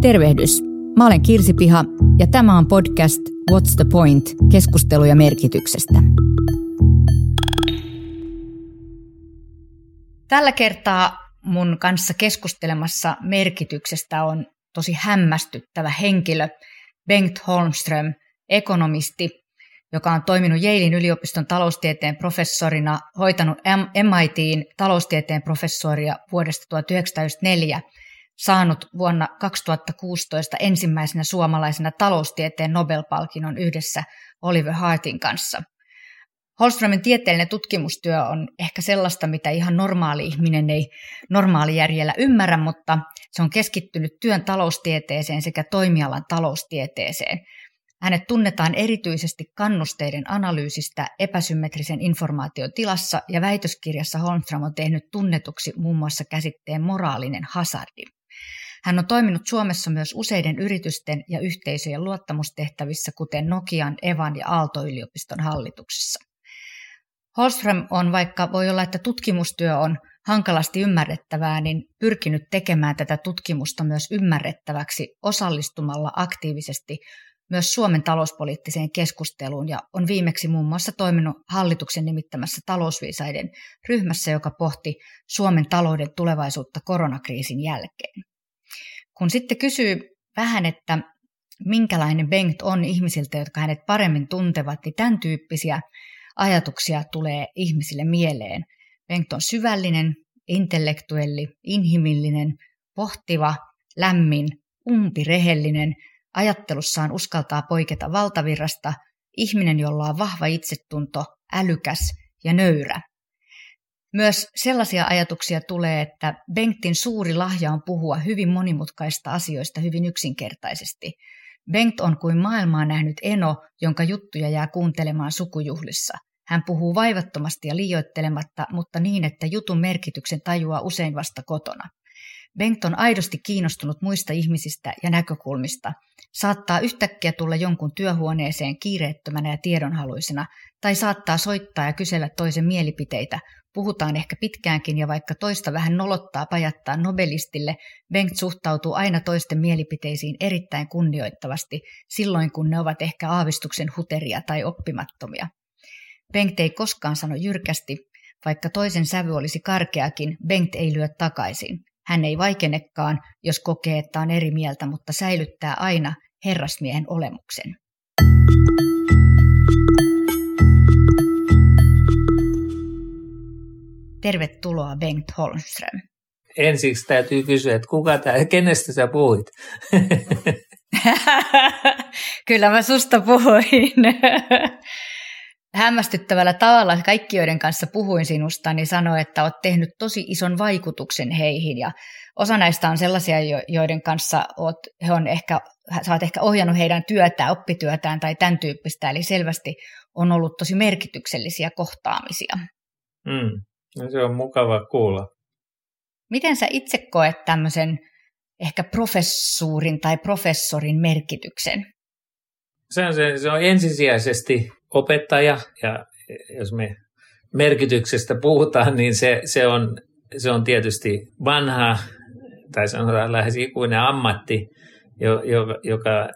Tervehdys. Mä olen Kirsi Piha ja tämä on podcast What's the Point? Keskusteluja merkityksestä. Tällä kertaa mun kanssa keskustelemassa merkityksestä on tosi hämmästyttävä henkilö, Bengt Holmström, ekonomisti, joka on toiminut Yalein yliopiston taloustieteen professorina, hoitanut MITin taloustieteen professoria vuodesta 1994 saanut vuonna 2016 ensimmäisenä suomalaisena taloustieteen Nobel-palkinnon yhdessä Oliver Hartin kanssa. Holströmin tieteellinen tutkimustyö on ehkä sellaista, mitä ihan normaali ihminen ei normaalijärjellä ymmärrä, mutta se on keskittynyt työn taloustieteeseen sekä toimialan taloustieteeseen. Hänet tunnetaan erityisesti kannusteiden analyysistä epäsymmetrisen informaation tilassa ja väitöskirjassa Holmström on tehnyt tunnetuksi muun muassa käsitteen moraalinen hasardi. Hän on toiminut Suomessa myös useiden yritysten ja yhteisöjen luottamustehtävissä, kuten Nokian, Evan ja Aalto-yliopiston hallituksissa. Holström on, vaikka voi olla, että tutkimustyö on hankalasti ymmärrettävää, niin pyrkinyt tekemään tätä tutkimusta myös ymmärrettäväksi osallistumalla aktiivisesti myös Suomen talouspoliittiseen keskusteluun ja on viimeksi muun muassa toiminut hallituksen nimittämässä talousviisaiden ryhmässä, joka pohti Suomen talouden tulevaisuutta koronakriisin jälkeen. Kun sitten kysyy vähän, että minkälainen Bengt on ihmisiltä, jotka hänet paremmin tuntevat, niin tämän tyyppisiä ajatuksia tulee ihmisille mieleen. Bengt on syvällinen, intellektuelli, inhimillinen, pohtiva, lämmin, umpirehellinen, ajattelussaan uskaltaa poiketa valtavirrasta, ihminen, jolla on vahva itsetunto, älykäs ja nöyrä. Myös sellaisia ajatuksia tulee, että Bengtin suuri lahja on puhua hyvin monimutkaista asioista hyvin yksinkertaisesti. Bengt on kuin maailmaa nähnyt eno, jonka juttuja jää kuuntelemaan sukujuhlissa. Hän puhuu vaivattomasti ja liioittelematta, mutta niin, että jutun merkityksen tajuaa usein vasta kotona. Bengt on aidosti kiinnostunut muista ihmisistä ja näkökulmista. Saattaa yhtäkkiä tulla jonkun työhuoneeseen kiireettömänä ja tiedonhaluisena, tai saattaa soittaa ja kysellä toisen mielipiteitä, Puhutaan ehkä pitkäänkin ja vaikka toista vähän nolottaa pajattaa Nobelistille, Bengt suhtautuu aina toisten mielipiteisiin erittäin kunnioittavasti, silloin kun ne ovat ehkä aavistuksen huteria tai oppimattomia. Bengt ei koskaan sano jyrkästi, vaikka toisen sävy olisi karkeakin, Bengt ei lyö takaisin. Hän ei vaikenekaan, jos kokee, että on eri mieltä, mutta säilyttää aina herrasmiehen olemuksen. Tervetuloa Bengt Holmström. Ensiksi täytyy kysyä, että kuka tämä, kenestä sä puhuit? Kyllä mä susta puhuin. Hämmästyttävällä tavalla kaikki, joiden kanssa puhuin sinusta, niin sanoi, että olet tehnyt tosi ison vaikutuksen heihin. Ja osa näistä on sellaisia, joiden kanssa oot, he on ehkä, sä oot ehkä ohjannut heidän työtään, oppityötään tai tämän tyyppistä. Eli selvästi on ollut tosi merkityksellisiä kohtaamisia. Mm. No se on mukava kuulla. Miten sä itse koet tämmöisen ehkä professuurin tai professorin merkityksen? Se on, se, se on ensisijaisesti opettaja ja jos me merkityksestä puhutaan, niin se, se, on, se on tietysti vanha tai sanotaan lähes ikuinen ammatti, joka, joka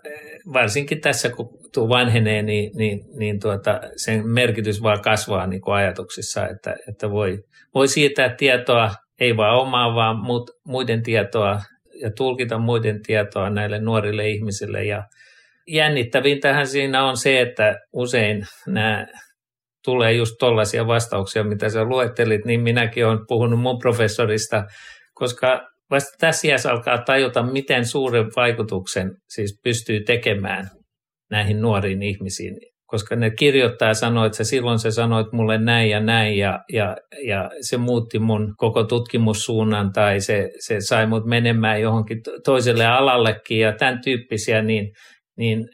varsinkin tässä kun tuu vanhenee, niin, niin, niin tuota, sen merkitys vaan kasvaa niin kuin ajatuksissa, että, että voi, voi siirtää tietoa, ei vaan omaa, vaan muut, muiden tietoa ja tulkita muiden tietoa näille nuorille ihmisille. Ja jännittävintähän siinä on se, että usein nämä tulee just tollaisia vastauksia, mitä sä luettelit, niin minäkin olen puhunut mun professorista, koska vasta tässä iässä alkaa tajuta, miten suuren vaikutuksen siis pystyy tekemään näihin nuoriin ihmisiin, koska ne kirjoittaa sanoo, että sä silloin sä sanoit mulle näin ja näin ja, ja, ja se muutti mun koko tutkimussuunnan tai se, se sai mut menemään johonkin toiselle alallekin ja tämän tyyppisiä, niin, niin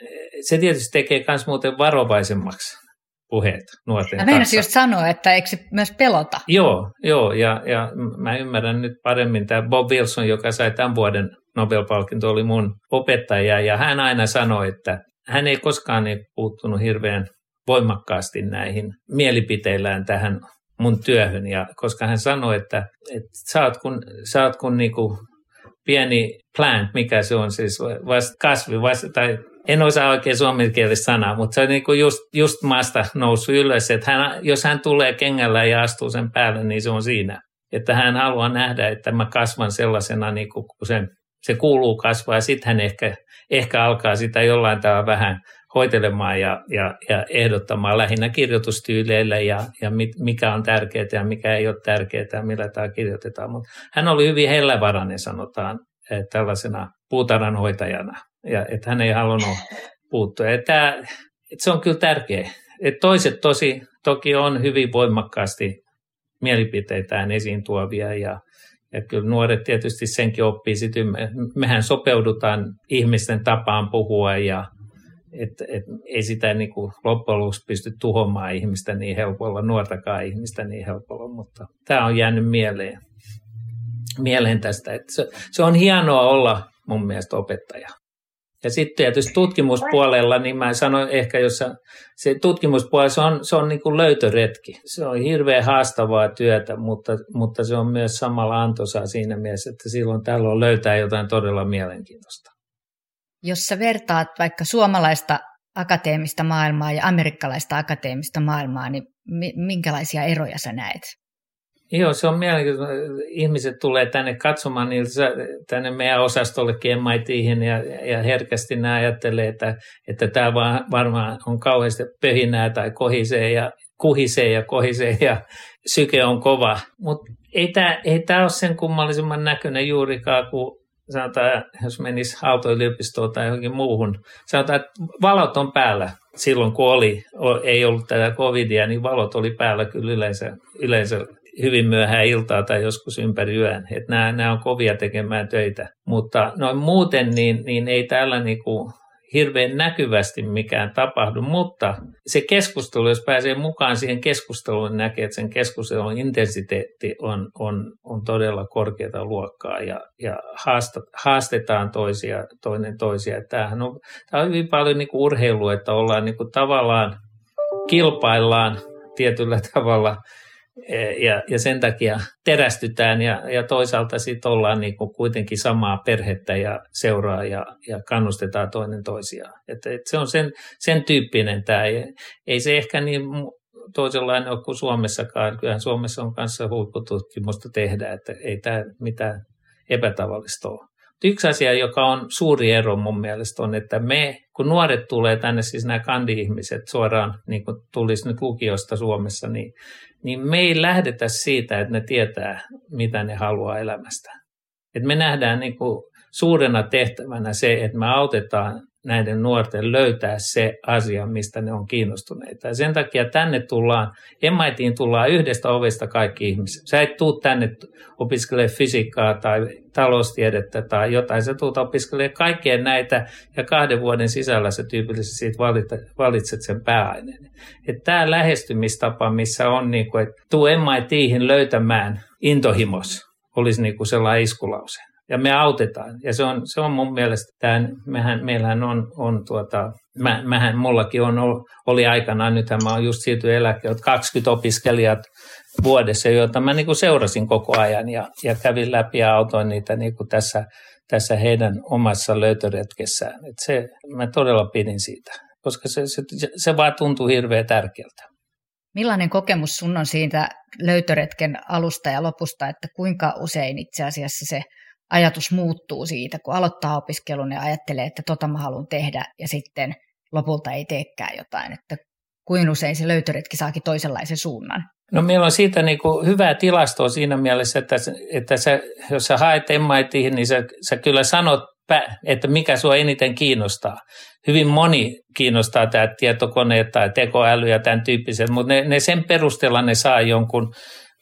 se tietysti tekee myös muuten varovaisemmaksi puheet nuorten Mä meinasin just sanoa, että eikö se myös pelota? Joo, joo ja, ja mä ymmärrän nyt paremmin tämä Bob Wilson, joka sai tämän vuoden Nobel-palkinto, oli mun opettaja ja hän aina sanoi, että hän ei koskaan ei puuttunut hirveän voimakkaasti näihin mielipiteillään tähän mun työhön, ja koska hän sanoi, että, että sä oot kun, sä oot kun niinku pieni plant, mikä se on siis, vasta kasvi, vasta, tai en osaa oikein suomenkielistä sanaa, mutta se on niin kuin just, just maasta noussut ylös, että hän, jos hän tulee kengällä ja astuu sen päälle, niin se on siinä. Että hän haluaa nähdä, että mä kasvan sellaisena, niin kuin se, se kuuluu kasvaa, ja sitten hän ehkä, ehkä alkaa sitä jollain tavalla vähän hoitelemaan ja, ja, ja ehdottamaan lähinnä kirjoitustyyleillä ja, ja mit, mikä on tärkeää ja mikä ei ole tärkeää ja millä tämä kirjoitetaan. Mutta hän oli hyvin hellävarainen, sanotaan, tällaisena puutarhanhoitajana ja että hän ei halunnut puuttua. Ja tämä, että se on kyllä tärkeä. Että toiset tosi, toki on hyvin voimakkaasti mielipiteitään esiin tuovia ja, ja kyllä nuoret tietysti senkin oppii. Sitten me, mehän sopeudutaan ihmisten tapaan puhua ja et, et, ei sitä niin kuin loppujen lopuksi pysty tuhoamaan ihmistä niin helpolla, nuortakaan ihmistä niin helpolla, mutta tämä on jäänyt mieleen, mieleen tästä. Että se, se on hienoa olla mun mielestä opettaja. Ja sitten tietysti tutkimuspuolella, niin mä sanoin ehkä, jos se tutkimuspuolella se on, se on niin kuin löytöretki. Se on hirveän haastavaa työtä, mutta, mutta se on myös samalla antoisaa siinä mielessä, että silloin tällöin löytää jotain todella mielenkiintoista. Jos sä vertaat vaikka suomalaista akateemista maailmaa ja amerikkalaista akateemista maailmaa, niin minkälaisia eroja sä näet? Joo, se on mielenkiintoista. Ihmiset tulee tänne katsomaan niiltä, tänne meidän osastollekin MITihin ja, ja herkästi nämä ajattelee, että, että tämä vaan, varmaan on kauheasti pöhinää tai kohisee ja kuhisee ja kohisee ja syke on kova. Mutta ei tämä ei ole sen kummallisemman näköinen juurikaan kuin sanotaan, jos menisi Aalto-yliopistoon tai johonkin muuhun, sanotaan, että valot on päällä silloin, kun oli, ei ollut tätä covidia, niin valot oli päällä kyllä yleensä, yleensä hyvin myöhään iltaa tai joskus ympäri yön. Että nämä, nämä on kovia tekemään töitä. Mutta noin muuten niin, niin ei täällä niinku hirveän näkyvästi mikään tapahdu, mutta se keskustelu, jos pääsee mukaan siihen keskusteluun, näkee, että sen keskustelun intensiteetti on, on, on todella korkeata luokkaa ja, ja haastetaan toisia, toinen toisia. Tämähän on, tämä on hyvin paljon niin kuin urheilua, että ollaan niin kuin tavallaan kilpaillaan tietyllä tavalla – ja, ja sen takia terästytään ja, ja toisaalta sitten ollaan niin kuin kuitenkin samaa perhettä ja seuraa ja, ja kannustetaan toinen toisiaan. Et, et se on sen, sen tyyppinen tämä. Ei, ei se ehkä niin toisenlainen ole kuin Suomessakaan. Kyllähän Suomessa on kanssa huippututkimusta tehdä, että ei tämä mitään epätavallista ole. Yksi asia, joka on suuri ero mun mielestä on, että me, kun nuoret tulee tänne, siis nämä kandi-ihmiset suoraan, niin kuin tulisi nyt lukiosta Suomessa, niin niin me ei lähdetä siitä, että ne tietää, mitä ne haluaa elämästä. Et me nähdään niin kuin suurena tehtävänä se, että me autetaan näiden nuorten löytää se asia, mistä ne on kiinnostuneita. Ja sen takia tänne tullaan, MITiin tullaan yhdestä ovesta kaikki ihmiset. Sä et tuu tänne opiskelemaan fysiikkaa tai taloustiedettä tai jotain. Sä tuut opiskelemaan kaikkea näitä ja kahden vuoden sisällä sä tyypillisesti siitä valitset sen pääaineen. Tämä lähestymistapa, missä on niin kuin, että tuu MITihin löytämään intohimos, olisi niin kuin sellainen iskulause ja me autetaan. Ja se on, se on mun mielestä, tämän, mehän, meillähän on, on tuota, mä, mähän, mullakin on, oli aikanaan, nythän mä oon just siirtynyt eläkkeelle, 20 opiskelijat vuodessa, joita mä niin seurasin koko ajan ja, ja kävin läpi ja autoin niitä niin kuin tässä, tässä heidän omassa löytöretkessään. Et se, mä todella pidin siitä, koska se, se, se vaan tuntuu hirveän tärkeältä. Millainen kokemus sun on siitä löytöretken alusta ja lopusta, että kuinka usein itse asiassa se ajatus muuttuu siitä, kun aloittaa opiskelun ja ajattelee, että tota mä haluan tehdä ja sitten lopulta ei teekään jotain, että kuin usein se löytöretki saakin toisenlaisen suunnan. No meillä on siitä niin kuin hyvää tilastoa siinä mielessä, että, että sä, jos sä haet MITihin, niin sä, sä kyllä sanot, että mikä sua eniten kiinnostaa. Hyvin moni kiinnostaa tämä tietokone tai tekoäly ja tämän tyyppiset, mutta ne, ne sen perusteella ne saa jonkun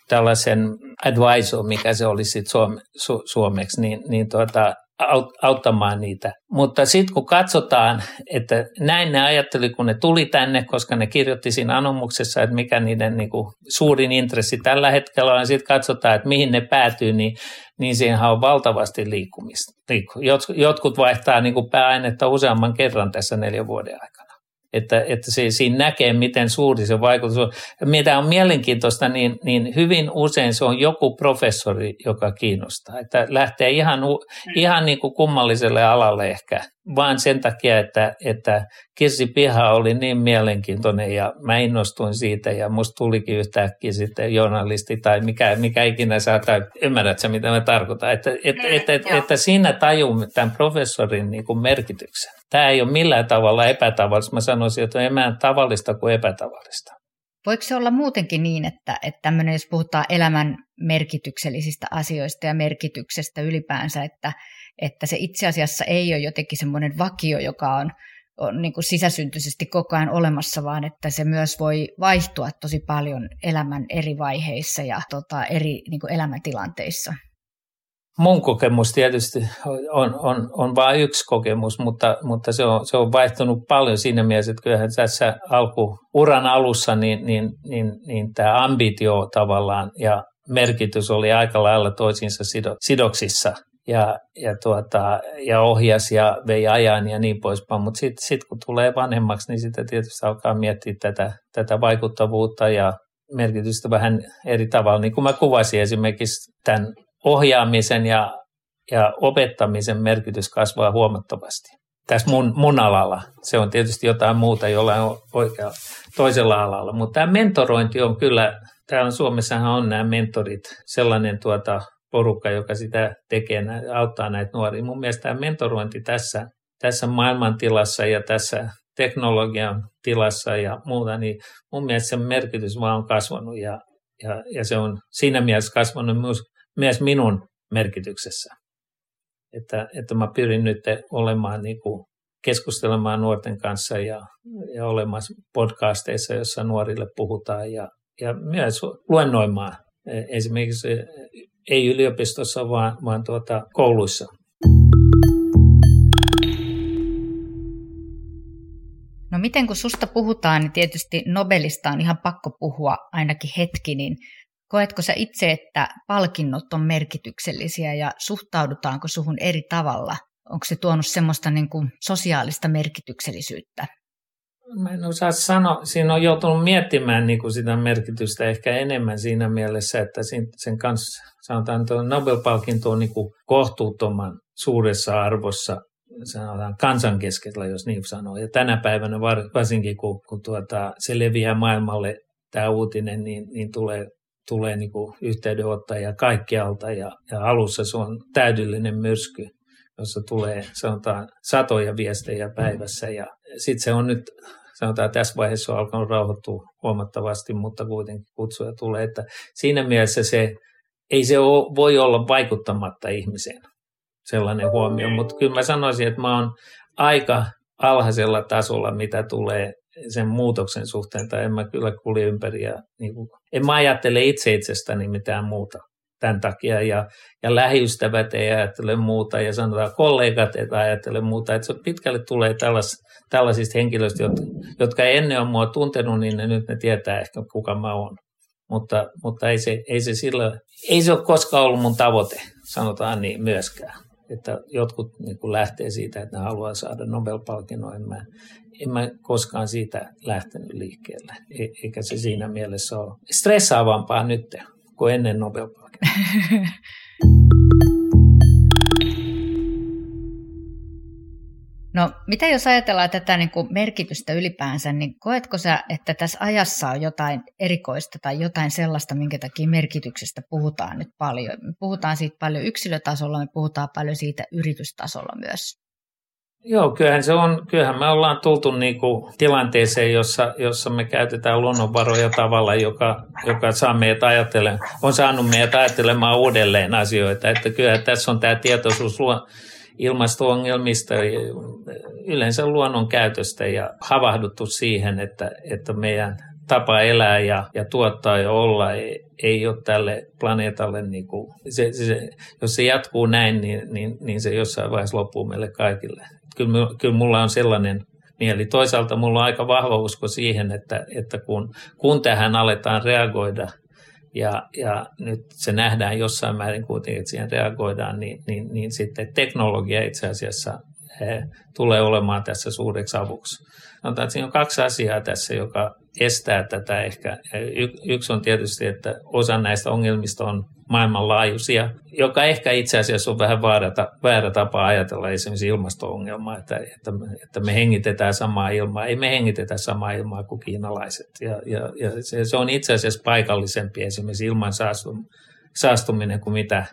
tällaisen advisor, mikä se olisi sitten suome, su, suomeksi, niin, niin tuota, auttamaan niitä. Mutta sitten kun katsotaan, että näin ne ajatteli, kun ne tuli tänne, koska ne kirjoitti siinä anomuksessa, että mikä niiden niin kuin, suurin intressi tällä hetkellä on, ja sitten katsotaan, että mihin ne päätyy, niin, niin siinähän on valtavasti liikkumista. Jotkut vaihtaa niin kuin pääainetta useamman kerran tässä neljän vuoden aikana. Että, että se, siinä näkee, miten suuri se vaikutus on. Mitä on mielenkiintoista, niin, niin hyvin usein se on joku professori, joka kiinnostaa. Että lähtee ihan, ihan niin kuin kummalliselle alalle ehkä, vaan sen takia, että, että Kirsi Piha oli niin mielenkiintoinen ja mä innostuin siitä ja musta tulikin yhtäkkiä sitten journalisti tai mikä, mikä ikinä saa, tai ymmärrät sä mitä mä tarkoitan, että, että, mm, että, että, että siinä tajuu tämän professorin niin kuin merkityksen. Tämä ei ole millään tavalla epätavallista, mä sanoisin, että on enemmän tavallista kuin epätavallista. Voiko se olla muutenkin niin, että, että tämmöinen, jos puhutaan elämän merkityksellisistä asioista ja merkityksestä ylipäänsä, että, että se itse asiassa ei ole jotenkin semmoinen vakio, joka on, on niin kuin sisäsyntyisesti koko ajan olemassa, vaan että se myös voi vaihtua tosi paljon elämän eri vaiheissa ja tota, eri niin kuin elämäntilanteissa. Mun kokemus tietysti on, on, on vain yksi kokemus, mutta, mutta se, on, se on vaihtunut paljon siinä mielessä, että kyllähän tässä alku, uran alussa niin, niin, niin, niin tämä ambitio tavallaan ja merkitys oli aika lailla toisiinsa sidoksissa ja, ja, tuota, ja ohjas ja vei ajan ja niin poispäin. Mutta sitten sit kun tulee vanhemmaksi, niin sitten tietysti alkaa miettiä tätä, tätä vaikuttavuutta ja merkitystä vähän eri tavalla. Niin kuin mä kuvasin esimerkiksi tämän ohjaamisen ja, ja opettamisen merkitys kasvaa huomattavasti. Tässä mun, mun alalla. Se on tietysti jotain muuta jollain oikea toisella alalla. Mutta tämä mentorointi on kyllä, täällä Suomessahan on nämä mentorit, sellainen tuota, porukka, joka sitä tekee, auttaa näitä nuoria. Mun mielestä tämä mentorointi tässä, tässä maailmantilassa ja tässä teknologian tilassa ja muuta, niin mun mielestä sen merkitys vaan on kasvanut ja, ja, ja se on siinä mielessä kasvanut myös, myös minun merkityksessä. Että, että mä pyrin nyt olemaan niin kuin keskustelemaan nuorten kanssa ja, ja olemaan podcasteissa, jossa nuorille puhutaan ja, ja myös luennoimaan esimerkiksi ei yliopistossa, vaan, vaan tuota, kouluissa. No miten kun susta puhutaan, niin tietysti Nobelista on ihan pakko puhua ainakin hetki, niin koetko sä itse, että palkinnot on merkityksellisiä ja suhtaudutaanko suhun eri tavalla? Onko se tuonut semmoista niin kuin sosiaalista merkityksellisyyttä? Mä en osaa sanoa, siinä on joutunut miettimään niin kuin sitä merkitystä ehkä enemmän siinä mielessä, että sen kanssa sanotaan, että Nobel-palkinto on niin kuin kohtuuttoman suuressa arvossa sanotaan kansan keskellä, jos niin sanoo. Ja tänä päivänä varsinkin, kun, kun tuota, se leviää maailmalle tämä uutinen, niin, niin tulee, tulee niin kuin kaikkialta ja, ja alussa se on täydellinen myrsky, jossa tulee sanotaan satoja viestejä päivässä ja sitten se on nyt sanotaan tässä vaiheessa on alkanut rauhoittua huomattavasti, mutta kuitenkin kutsuja tulee, että siinä mielessä se ei se ole, voi olla vaikuttamatta ihmiseen sellainen huomio, mutta kyllä mä sanoisin, että mä oon aika alhaisella tasolla, mitä tulee sen muutoksen suhteen, tai en mä kyllä kulje ympäri ja niin kuin, en mä ajattele itse itsestäni mitään muuta tämän takia, ja, ja lähiystävät ei ajattele muuta, ja sanotaan kollegat ei ajattele muuta, että se pitkälle tulee tällas, tällaisista henkilöistä, jotka ei ennen ole mua tuntenut, niin ne nyt ne tietää ehkä kuka mä oon mutta, mutta ei, se, ei, se sillä, ei se ole koskaan ollut mun tavoite, sanotaan niin myöskään. Että jotkut niin kuin lähtee siitä, että ne haluaa saada Nobel-palkinnon. En mä, en mä koskaan siitä lähtenyt liikkeelle, e, eikä se siinä mielessä ole stressaavampaa nyt kuin ennen Nobel-palkinnon. No mitä jos ajatellaan tätä niin kuin merkitystä ylipäänsä, niin koetko sä, että tässä ajassa on jotain erikoista tai jotain sellaista, minkä takia merkityksestä puhutaan nyt paljon? Me puhutaan siitä paljon yksilötasolla, me puhutaan paljon siitä yritystasolla myös. Joo, kyllähän, se on, kyllähän me ollaan tultu niin kuin tilanteeseen, jossa, jossa me käytetään luonnonvaroja tavalla, joka, joka saa meidät on saanut meidät ajattelemaan uudelleen asioita. Että kyllä tässä on tämä tietoisuus ilmasto-ongelmista, yleensä luonnon käytöstä ja havahduttu siihen, että, että meidän tapa elää ja, ja tuottaa ja olla ei, ei ole tälle planeetalle, niin kuin, se, se, jos se jatkuu näin, niin, niin, niin se jossain vaiheessa loppuu meille kaikille. Kyllä, kyllä mulla on sellainen mieli. Toisaalta mulla on aika vahva usko siihen, että, että kun, kun tähän aletaan reagoida – ja, ja nyt se nähdään jossain määrin kuitenkin, että siihen reagoidaan, niin, niin, niin sitten teknologia itse asiassa tulee olemaan tässä suureksi avuksi. Sanotaan, että siinä on kaksi asiaa tässä, joka estää tätä ehkä. Y- yksi on tietysti, että osa näistä ongelmista on maailmanlaajuisia, joka ehkä itse asiassa on vähän väärä, väärä tapa ajatella esimerkiksi ilmasto-ongelmaa, että, että, että me hengitetään samaa ilmaa. Ei me hengitetä samaa ilmaa kuin kiinalaiset. Ja, ja, ja se, se on itse asiassa paikallisempi esimerkiksi ilman saastuminen kuin mitä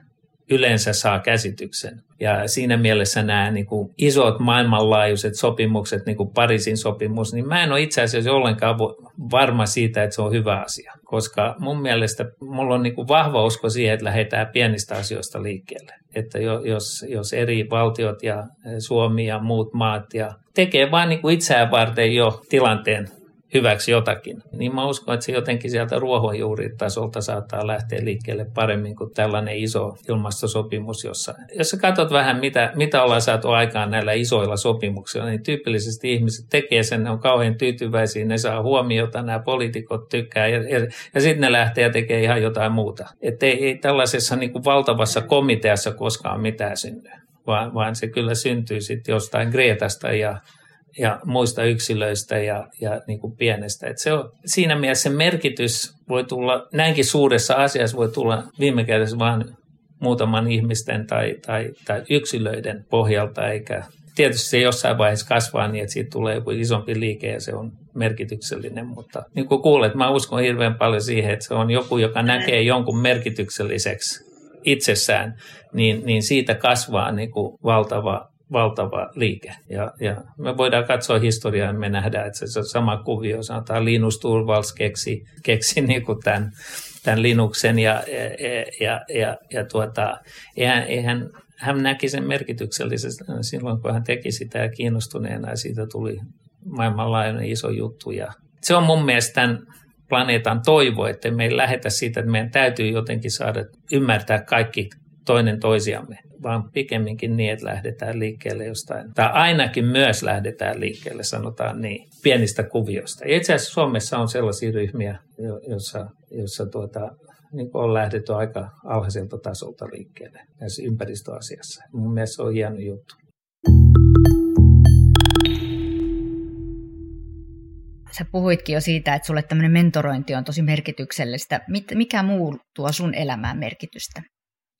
yleensä saa käsityksen. Ja siinä mielessä nämä niin kuin isot maailmanlaajuiset sopimukset, niin kuin Pariisin sopimus, niin mä en ole itse asiassa ollenkaan varma siitä, että se on hyvä asia. Koska mun mielestä mulla on niin kuin vahva usko siihen, että lähdetään pienistä asioista liikkeelle. Että jos, jos eri valtiot ja Suomi ja muut maat ja tekee vain niin kuin itseään varten jo tilanteen hyväksi jotakin. Niin mä uskon, että se jotenkin sieltä ruohonjuuritasolta saattaa lähteä liikkeelle paremmin kuin tällainen iso ilmastosopimus, jossa, jos sä katsot vähän, mitä, mitä ollaan saatu aikaan näillä isoilla sopimuksilla, niin tyypillisesti ihmiset tekee sen, ne on kauhean tyytyväisiä, ne saa huomiota, nämä poliitikot tykkää ja, ja, ja sitten ne lähtee tekee ihan jotain muuta. Että ei, ei tällaisessa niin kuin valtavassa komiteassa koskaan mitään synny, vaan, vaan se kyllä syntyy sitten jostain Greetasta ja ja muista yksilöistä ja, ja niin kuin pienestä. Et se on, siinä mielessä se merkitys voi tulla, näinkin suuressa asiassa voi tulla viime kädessä vain muutaman ihmisten tai, tai, tai yksilöiden pohjalta, eikä tietysti se jossain vaiheessa kasvaa niin, että siitä tulee joku isompi liike ja se on merkityksellinen, mutta niin kuin kuulet, mä uskon hirveän paljon siihen, että se on joku, joka näkee jonkun merkitykselliseksi itsessään, niin, niin siitä kasvaa niin kuin valtava valtava liike. Ja, ja me voidaan katsoa historiaa ja me nähdään, että se on sama kuvio. Sanotaan Linus Torvalds keksi, keksi niin kuin tämän, tämän Linuxen ja, ja, ja, ja, ja tuota, eihän, eihän, hän näki sen merkityksellisesti silloin, kun hän teki sitä ja kiinnostuneena ja siitä tuli maailmanlaajuinen iso juttu. Ja se on mun mielestä tämän planeetan toivo, että me ei lähetä siitä, että meidän täytyy jotenkin saada ymmärtää kaikki toinen toisiamme, vaan pikemminkin niin, että lähdetään liikkeelle jostain, tai ainakin myös lähdetään liikkeelle, sanotaan niin, pienistä kuvioista. Ja itse asiassa Suomessa on sellaisia ryhmiä, joissa, joissa tuota, niin on lähdetty aika alhaiselta tasolta liikkeelle näissä ympäristöasiassa. Mun mielestä se on hieno juttu. Sä puhuitkin jo siitä, että sulle tämmöinen mentorointi on tosi merkityksellistä. Mikä muu tuo sun elämään merkitystä?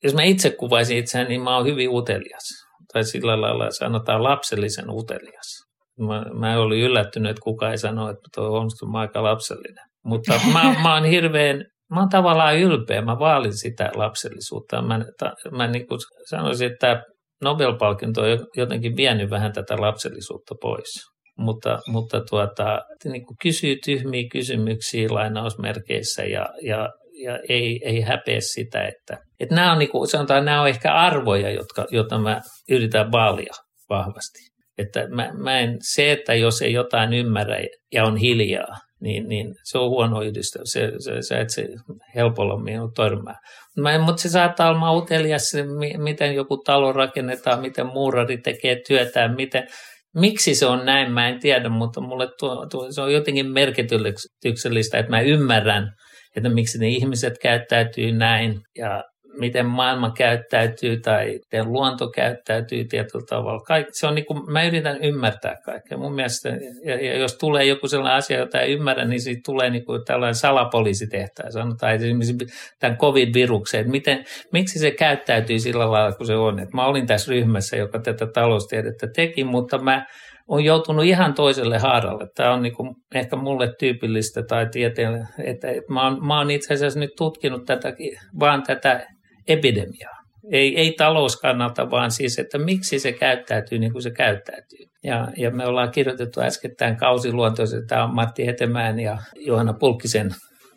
Jos mä itse kuvaisin itseäni, niin mä oon hyvin utelias. Tai sillä lailla sanotaan lapsellisen utelias. Mä, mä olin yllättynyt, että kukaan ei sano, että tuo on aika lapsellinen. Mutta mä, mä oon hirveän, mä oon tavallaan ylpeä, mä vaalin sitä lapsellisuutta. Mä, ta, mä niin kuin sanoisin, että Nobel-palkinto on jotenkin vienyt vähän tätä lapsellisuutta pois. Mutta, mutta tuota, niin kuin kysyy tyhmiä kysymyksiä lainausmerkeissä ja, ja ja ei, ei häpeä sitä, että, että nämä on, niin kuin, sanotaan, nämä on ehkä arvoja, jotka, joita mä yritän vaalia vahvasti. Että mä, mä en, se, että jos ei jotain ymmärrä ja on hiljaa, niin, niin se on huono yhdistelmä. Se, se, se, että se helpolla minun törmää. Mä, mutta se saattaa olla utelias, miten joku talo rakennetaan, miten muurari tekee työtään, miten, miksi se on näin, mä en tiedä, mutta mulle tuo, tuo, se on jotenkin merkityksellistä, että mä ymmärrän – että miksi ne ihmiset käyttäytyy näin ja miten maailma käyttäytyy tai miten luonto käyttäytyy tietyllä tavalla. Kaikki, se on niin kuin, mä yritän ymmärtää kaikkea. Mun mielestä, ja, ja jos tulee joku sellainen asia, jota ei ymmärrä, niin siitä tulee niin kuin tällainen salapoliisitehtävä. Sanotaan esimerkiksi tämän covid-viruksen, että miten, miksi se käyttäytyy sillä lailla kuin se on. Että mä olin tässä ryhmässä, joka tätä taloustiedettä teki, mutta mä on joutunut ihan toiselle haaralle. Tämä on niin kuin ehkä mulle tyypillistä tai tieteelle, että mä oon, mä oon itse asiassa nyt tutkinut tätä, vaan tätä epidemiaa. Ei, ei talouskannalta, vaan siis, että miksi se käyttäytyy niin kuin se käyttäytyy. Ja, ja me ollaan kirjoitettu äskettäin kausiluontoisesti, tämä on Matti Hetemään ja Johanna Pulkkisen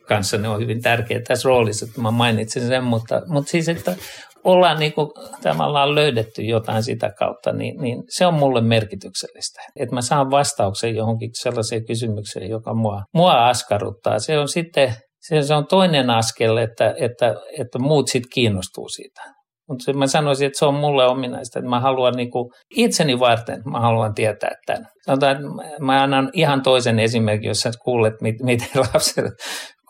kanssa ne on hyvin tärkeä tässä roolissa, että mä mainitsin sen, mutta, mutta siis, että ollaan niin kuin, tavallaan löydetty jotain sitä kautta, niin, niin se on mulle merkityksellistä. Että mä saan vastauksen johonkin sellaiseen kysymykseen, joka mua, mua askarruttaa. Se on sitten se, on toinen askel, että, että, että muut sitten kiinnostuu siitä. Mutta mä sanoisin, että se on mulle ominaista, että mä haluan niin kuin itseni varten, mä haluan tietää tämän. Sanotaan, että mä annan ihan toisen esimerkin, jos sä kuulet, miten lapset,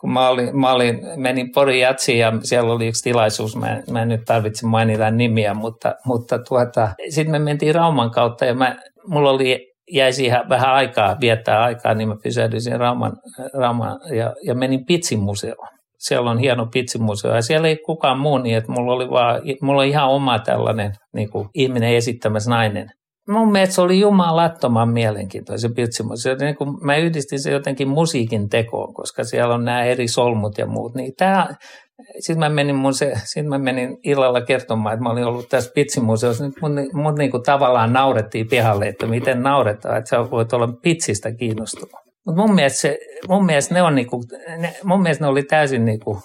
kun mä, olin, mä olin, menin Pori Jatsiin ja siellä oli yksi tilaisuus, mä, mä en nyt tarvitse mainita nimiä, mutta, mutta tuota, sitten me mentiin Rauman kautta ja mä, mulla oli jäi siihen vähän aikaa, viettää aikaa, niin mä pysähdyin Rauman, Rauman ja, ja menin Pitsin museoon siellä on hieno pitsimuseo ja siellä ei kukaan muu niin, että mulla oli vaan, mulla oli ihan oma tällainen niin kuin ihminen esittämässä nainen. Mun mielestä se oli jumalattoman mielenkiintoinen se pitsimuseo. Niin kuin mä yhdistin se jotenkin musiikin tekoon, koska siellä on nämä eri solmut ja muut. Niin tää, sitten mä menin, mun se, sit mä menin illalla kertomaan, että mä olin ollut tässä pitsimuseossa. Nyt mun, mun niin kuin tavallaan naurettiin pihalle, että miten nauretaan, että sä voit olla pitsistä kiinnostunut. Mutta mun mielestä, se, mun mielestä ne on niinku, ne, mun mielestä ne oli täysin niinku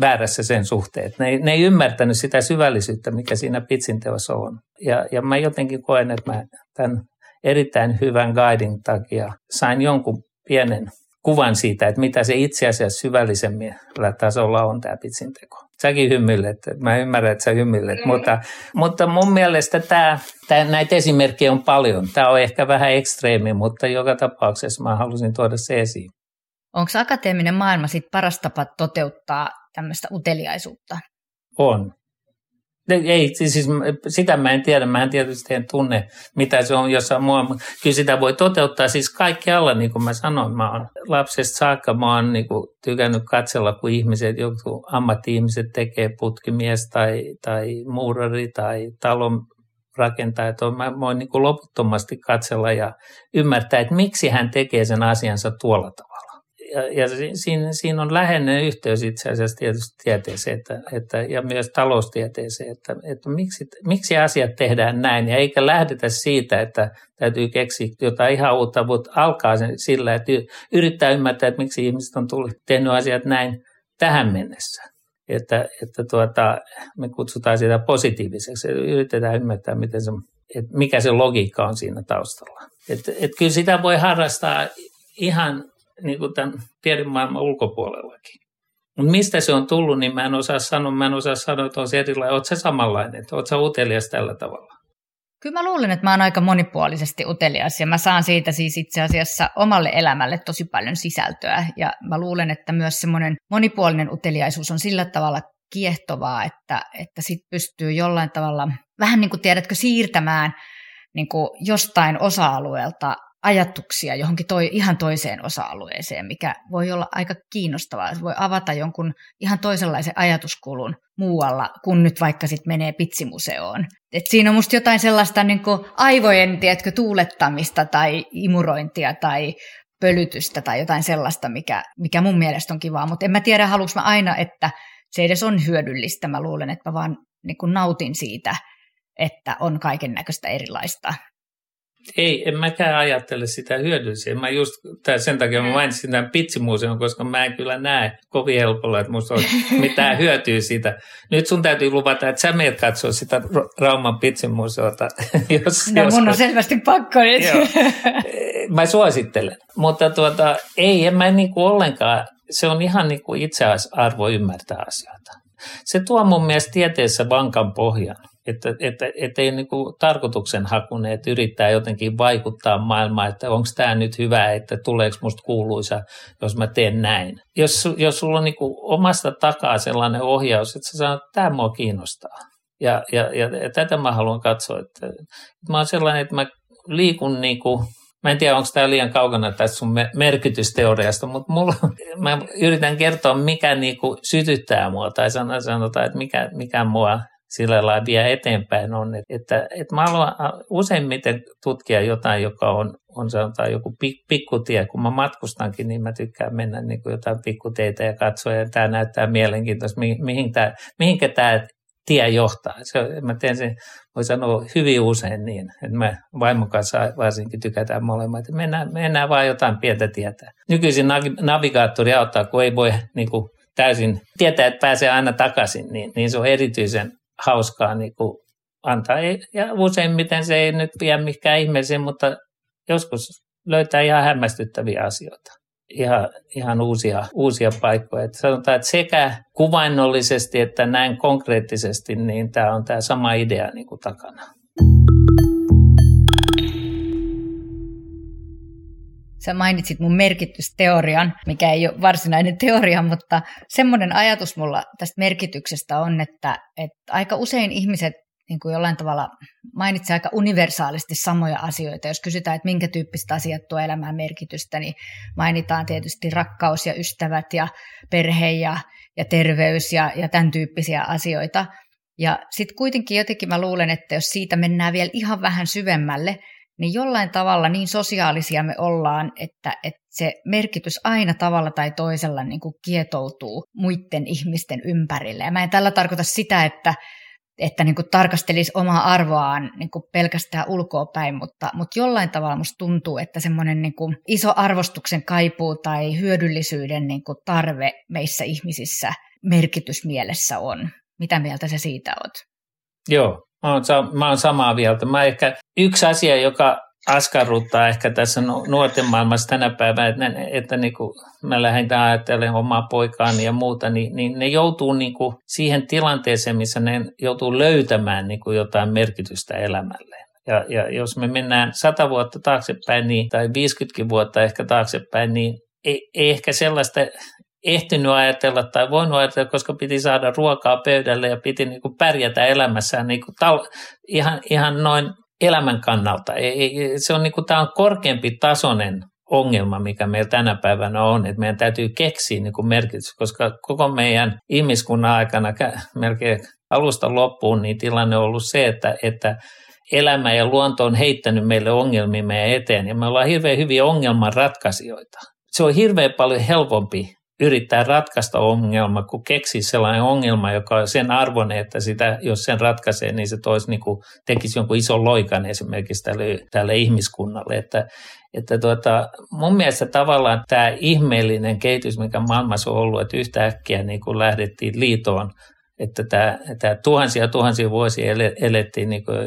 väärässä sen suhteen. Ne ne ei ymmärtänyt sitä syvällisyyttä, mikä siinä pitsin teossa on. Ja, ja mä jotenkin koen, että mä tämän erittäin hyvän guidin takia sain jonkun pienen kuvan siitä, että mitä se itse asiassa syvällisemmällä tasolla on tämä pitsin teko säkin hymyilet. Mä ymmärrän, että sä hymyilet, mm. mutta, mutta mun mielestä tämä, tämä, näitä esimerkkejä on paljon. Tämä on ehkä vähän ekstreemi, mutta joka tapauksessa mä halusin tuoda se esiin. Onko akateeminen maailma sit paras tapa toteuttaa tämmöistä uteliaisuutta? On. Ei, siis sitä mä en tiedä, mä en tietysti en tunne, mitä se on jossain mua. Kyllä sitä voi toteuttaa siis kaikkialla, niin kuin mä sanoin. Mä oon lapsesta saakka, mä oon niin kuin, tykännyt katsella, kun ihmiset, joku ammatti-ihmiset tekee putkimies tai, tai muurari tai talon rakentajat on, mä voin niin kuin loputtomasti katsella ja ymmärtää, että miksi hän tekee sen asiansa tuolla tavalla ja, ja siinä, siinä on läheinen yhteys itse asiassa tietysti tieteeseen että, että, ja myös taloustieteeseen, että, että miksi, miksi asiat tehdään näin ja eikä lähdetä siitä, että täytyy keksiä jotain ihan uutta, mutta alkaa sen sillä, että yrittää ymmärtää, että miksi ihmiset on tullut, tehnyt asiat näin tähän mennessä. Että, että tuota, me kutsutaan sitä positiiviseksi, yritetään ymmärtää, miten se, että mikä se logiikka on siinä taustalla. Että, että kyllä sitä voi harrastaa ihan niin kuin tämän tiedemaailman ulkopuolellakin. Mutta mistä se on tullut, niin mä en osaa sanoa. Mä en osaa sanoa, että on se erilainen. Oletko samanlainen? Oletko sä utelias tällä tavalla? Kyllä mä luulen, että mä oon aika monipuolisesti utelias ja mä saan siitä siis itse asiassa omalle elämälle tosi paljon sisältöä. Ja mä luulen, että myös semmoinen monipuolinen uteliaisuus on sillä tavalla kiehtovaa, että, että sit pystyy jollain tavalla vähän niin kuin tiedätkö siirtämään niin kuin jostain osa-alueelta ajatuksia johonkin toi, ihan toiseen osa-alueeseen, mikä voi olla aika kiinnostavaa. Se voi avata jonkun ihan toisenlaisen ajatuskulun muualla, kun nyt vaikka sitten menee pitsimuseoon. Et siinä on musta jotain sellaista niin aivojen tiedätkö, tuulettamista tai imurointia tai pölytystä tai jotain sellaista, mikä, mikä mun mielestä on kivaa. Mutta en mä tiedä, haluanko mä aina, että se edes on hyödyllistä. Mä luulen, että mä vaan niin nautin siitä, että on kaiken näköistä erilaista ei, en mäkään ajattele sitä hyödyllisiä. Mä just tämän, sen takia mä mainitsin tämän pitsimuseon, koska mä en kyllä näe kovin helpolla, että musta on mitään hyötyä siitä. Nyt sun täytyy luvata, että sä meet katsoa sitä Rauman pitsimuseota. jos, no jos, mun on selvästi pakko nyt. Mä suosittelen. Mutta tuota, ei, en mä niinku ollenkaan, se on ihan niinku itsearvo ymmärtää asioita. Se tuo mun mielestä tieteessä vankan pohjan että, että, että ei niin tarkoituksen hakunen, että yrittää jotenkin vaikuttaa maailmaan, että onko tämä nyt hyvä, että tuleeko musta kuuluisa, jos mä teen näin. Jos, jos sulla on niin omasta takaa sellainen ohjaus, että sä sanot, että tämä mua kiinnostaa. Ja, ja, ja, ja tätä mä haluan katsoa, että, että mä oon sellainen, että mä liikun niin kuin, Mä en tiedä, onko tämä liian kaukana tästä sun merkitysteoriasta, mutta mulla, mä yritän kertoa, mikä niinku sytyttää mua, tai sanotaan, että mikä, mikä mua sillä lailla vie eteenpäin on, että, että, että mä haluan useimmiten tutkia jotain, joka on, on sanotaan joku pikkutie. Kun mä matkustankin, niin mä tykkään mennä niin kuin jotain pikkuteitä ja katsoa, ja tämä näyttää mielenkiintoista, mihin tämä, mihinkä tämä tie johtaa. Se, mä teen sen, voi sanoa hyvin usein niin, että me vaimon kanssa varsinkin tykätään molemmat, että mennään, mennään vaan jotain pientä tietää. Nykyisin navigaattori auttaa, kun ei voi niin kuin, täysin tietää, että pääsee aina takaisin, niin, niin se on erityisen hauskaa niin kuin antaa. Ja useimmiten se ei nyt vie mikään ihmeeseen, mutta joskus löytää ihan hämmästyttäviä asioita. ihan, ihan uusia, uusia paikkoja. Että sanotaan, että sekä kuvainnollisesti että näin konkreettisesti, niin tämä on tämä sama idea niin kuin takana. Sä mainitsit mun merkitysteorian, mikä ei ole varsinainen teoria, mutta semmoinen ajatus mulla tästä merkityksestä on, että, että aika usein ihmiset niin kuin jollain tavalla mainitsee aika universaalisti samoja asioita. Jos kysytään, että minkä tyyppiset asiat tuo elämään merkitystä, niin mainitaan tietysti rakkaus ja ystävät ja perhe ja, ja terveys ja, ja tämän tyyppisiä asioita. Ja sitten kuitenkin jotenkin mä luulen, että jos siitä mennään vielä ihan vähän syvemmälle, niin jollain tavalla niin sosiaalisia me ollaan, että, että se merkitys aina tavalla tai toisella niin kuin kietoutuu muiden ihmisten ympärille. Ja mä en tällä tarkoita sitä, että, että niin kuin tarkastelisi omaa arvoaan niin kuin pelkästään ulkoa päin, mutta, mutta jollain tavalla musta tuntuu, että semmoinen niin kuin iso arvostuksen kaipuu tai hyödyllisyyden niin kuin tarve meissä ihmisissä merkitysmielessä on. Mitä mieltä sä siitä oot? Joo, mä oon samaa mieltä. Mä ehkä, yksi asia, joka askarruttaa ehkä tässä nuorten maailmassa tänä päivänä, että, että niin kuin mä lähden ajattelemaan omaa poikaani ja muuta, niin, niin ne joutuu niin kuin siihen tilanteeseen, missä ne joutuu löytämään niin kuin jotain merkitystä elämälleen. Ja, ja jos me mennään sata vuotta taaksepäin niin, tai 50 vuotta ehkä taaksepäin, niin ei, ei ehkä sellaista ehtinyt ajatella tai voinut ajatella, koska piti saada ruokaa pöydälle ja piti niin kuin pärjätä elämässään niin kuin tal- ihan, ihan noin elämän kannalta. Se on, niin kuin, tämä on korkeampi tasoinen ongelma, mikä meillä tänä päivänä on, että meidän täytyy keksiä niin kuin merkitys, koska koko meidän ihmiskunnan aikana melkein alusta loppuun niin tilanne on ollut se, että, että elämä ja luonto on heittänyt meille ongelmia meidän eteen ja me ollaan hirveän hyviä ongelmanratkaisijoita. Se on hirveän paljon helpompi yrittää ratkaista ongelma, kun keksii sellainen ongelma, joka on sen arvoinen, että sitä, jos sen ratkaisee, niin se toisi, niin kuin, tekisi jonkun ison loikan esimerkiksi tälle, tälle ihmiskunnalle. Että, että tuota, mun mielestä tavallaan tämä ihmeellinen kehitys, mikä maailmassa on ollut, että yhtäkkiä niin kuin lähdettiin liitoon että tämä, tämä tuhansia tuhansia vuosia elettiin niin kuin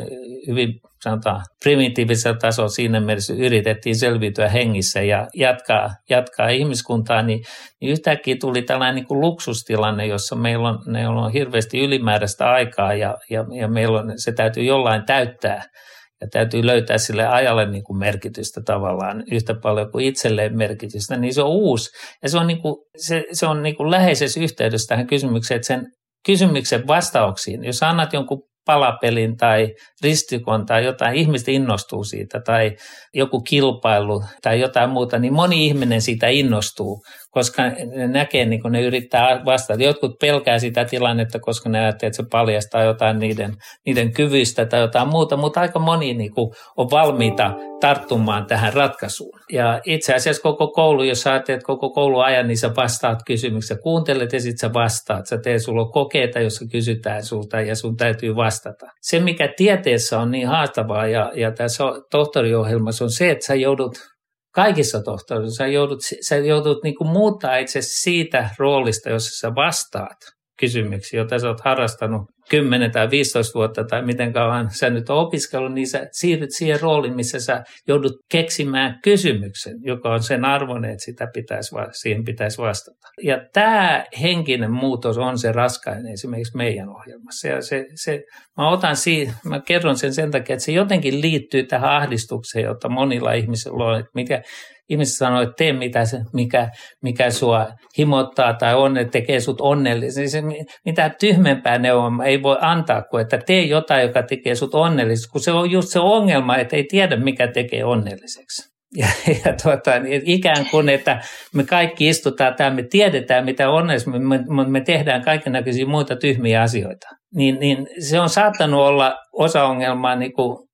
hyvin sanotaan, primitiivisellä tasolla. Siinä mielessä yritettiin selviytyä hengissä ja jatkaa, jatkaa ihmiskuntaa, niin, niin yhtäkkiä tuli tällainen niin kuin luksustilanne, jossa meillä on, meillä on hirveästi ylimääräistä aikaa ja, ja, ja meillä on, se täytyy jollain täyttää. Ja täytyy löytää sille ajalle niin kuin merkitystä tavallaan yhtä paljon kuin itselleen merkitystä, niin se on uusi. Ja se on, niin kuin, se, se on niin kuin läheisessä yhteydessä tähän kysymykseen, että sen kysymyksen vastauksiin. Jos annat jonkun palapelin tai ristikon tai jotain, ihmiset innostuu siitä tai joku kilpailu tai jotain muuta, niin moni ihminen siitä innostuu koska ne näkee, niin kun ne yrittää vastata. Jotkut pelkää sitä tilannetta, koska ne ajattelee, että se paljastaa jotain niiden, niiden kyvyistä tai jotain muuta, mutta aika moni niin kuin, on valmiita tarttumaan tähän ratkaisuun. Ja itse asiassa koko koulu, jos sä koko koulu ajan, niin sä vastaat kysymyksiä, kuuntelet ja sitten sä vastaat. Sä teet sulla on kokeita, jossa kysytään sulta ja sun täytyy vastata. Se, mikä tieteessä on niin haastavaa ja, ja tässä tohtoriohjelmassa on se, että sä joudut kaikissa tohtoreissa sä joudut, sä joudut niin kuin muuttaa itse siitä roolista, jossa sä vastaat kysymyksiä, joita sä oot harrastanut 10 tai 15 vuotta tai miten kauan sä nyt oot opiskellut, niin sä siirryt siihen rooliin, missä sä joudut keksimään kysymyksen, joka on sen arvoinen, että sitä pitäisi, siihen pitäisi vastata. Ja tämä henkinen muutos on se raskain esimerkiksi meidän ohjelmassa. Ja se, se, mä, otan siitä, mä kerron sen sen takia, että se jotenkin liittyy tähän ahdistukseen, jota monilla ihmisillä on, että mikä, ihmiset sanoo, että tee mitä se, mikä, mikä sua himottaa tai onne, tekee sut onnellisen. Se, mitä tyhmempää ne on, ei voi antaa kuin, että tee jotain, joka tekee sut onnelliseksi, kun se on just se ongelma, että ei tiedä, mikä tekee onnelliseksi. Ja, ja tuota, niin ikään kuin, että me kaikki istutaan täällä, me tiedetään, mitä onnellista, me, me, me tehdään kaikenlaisia muita tyhmiä asioita. Niin, niin se on saattanut olla osa ongelmaa niin kuin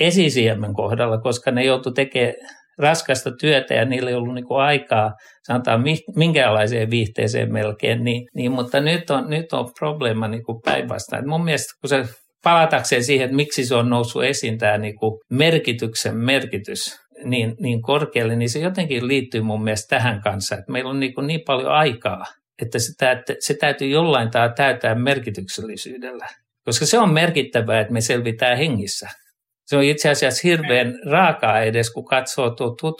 esisiemen kohdalla, koska ne joutu tekemään raskasta työtä ja niillä ei ollut niin kuin aikaa, sanotaan minkäänlaiseen viihteeseen melkein, niin, niin, mutta nyt on, nyt on probleema niin kuin päinvastoin. Mun mielestä kun se palatakseen siihen, että miksi se on noussut esiin tämä niin kuin merkityksen merkitys niin, niin korkealle, niin se jotenkin liittyy mun mielestä tähän kanssa, että meillä on niin, kuin niin paljon aikaa, että se, se täytyy jollain tavalla täytää merkityksellisyydellä. Koska se on merkittävää, että me selvitään hengissä. Se on itse asiassa hirveän raakaa edes, kun katsoo tuo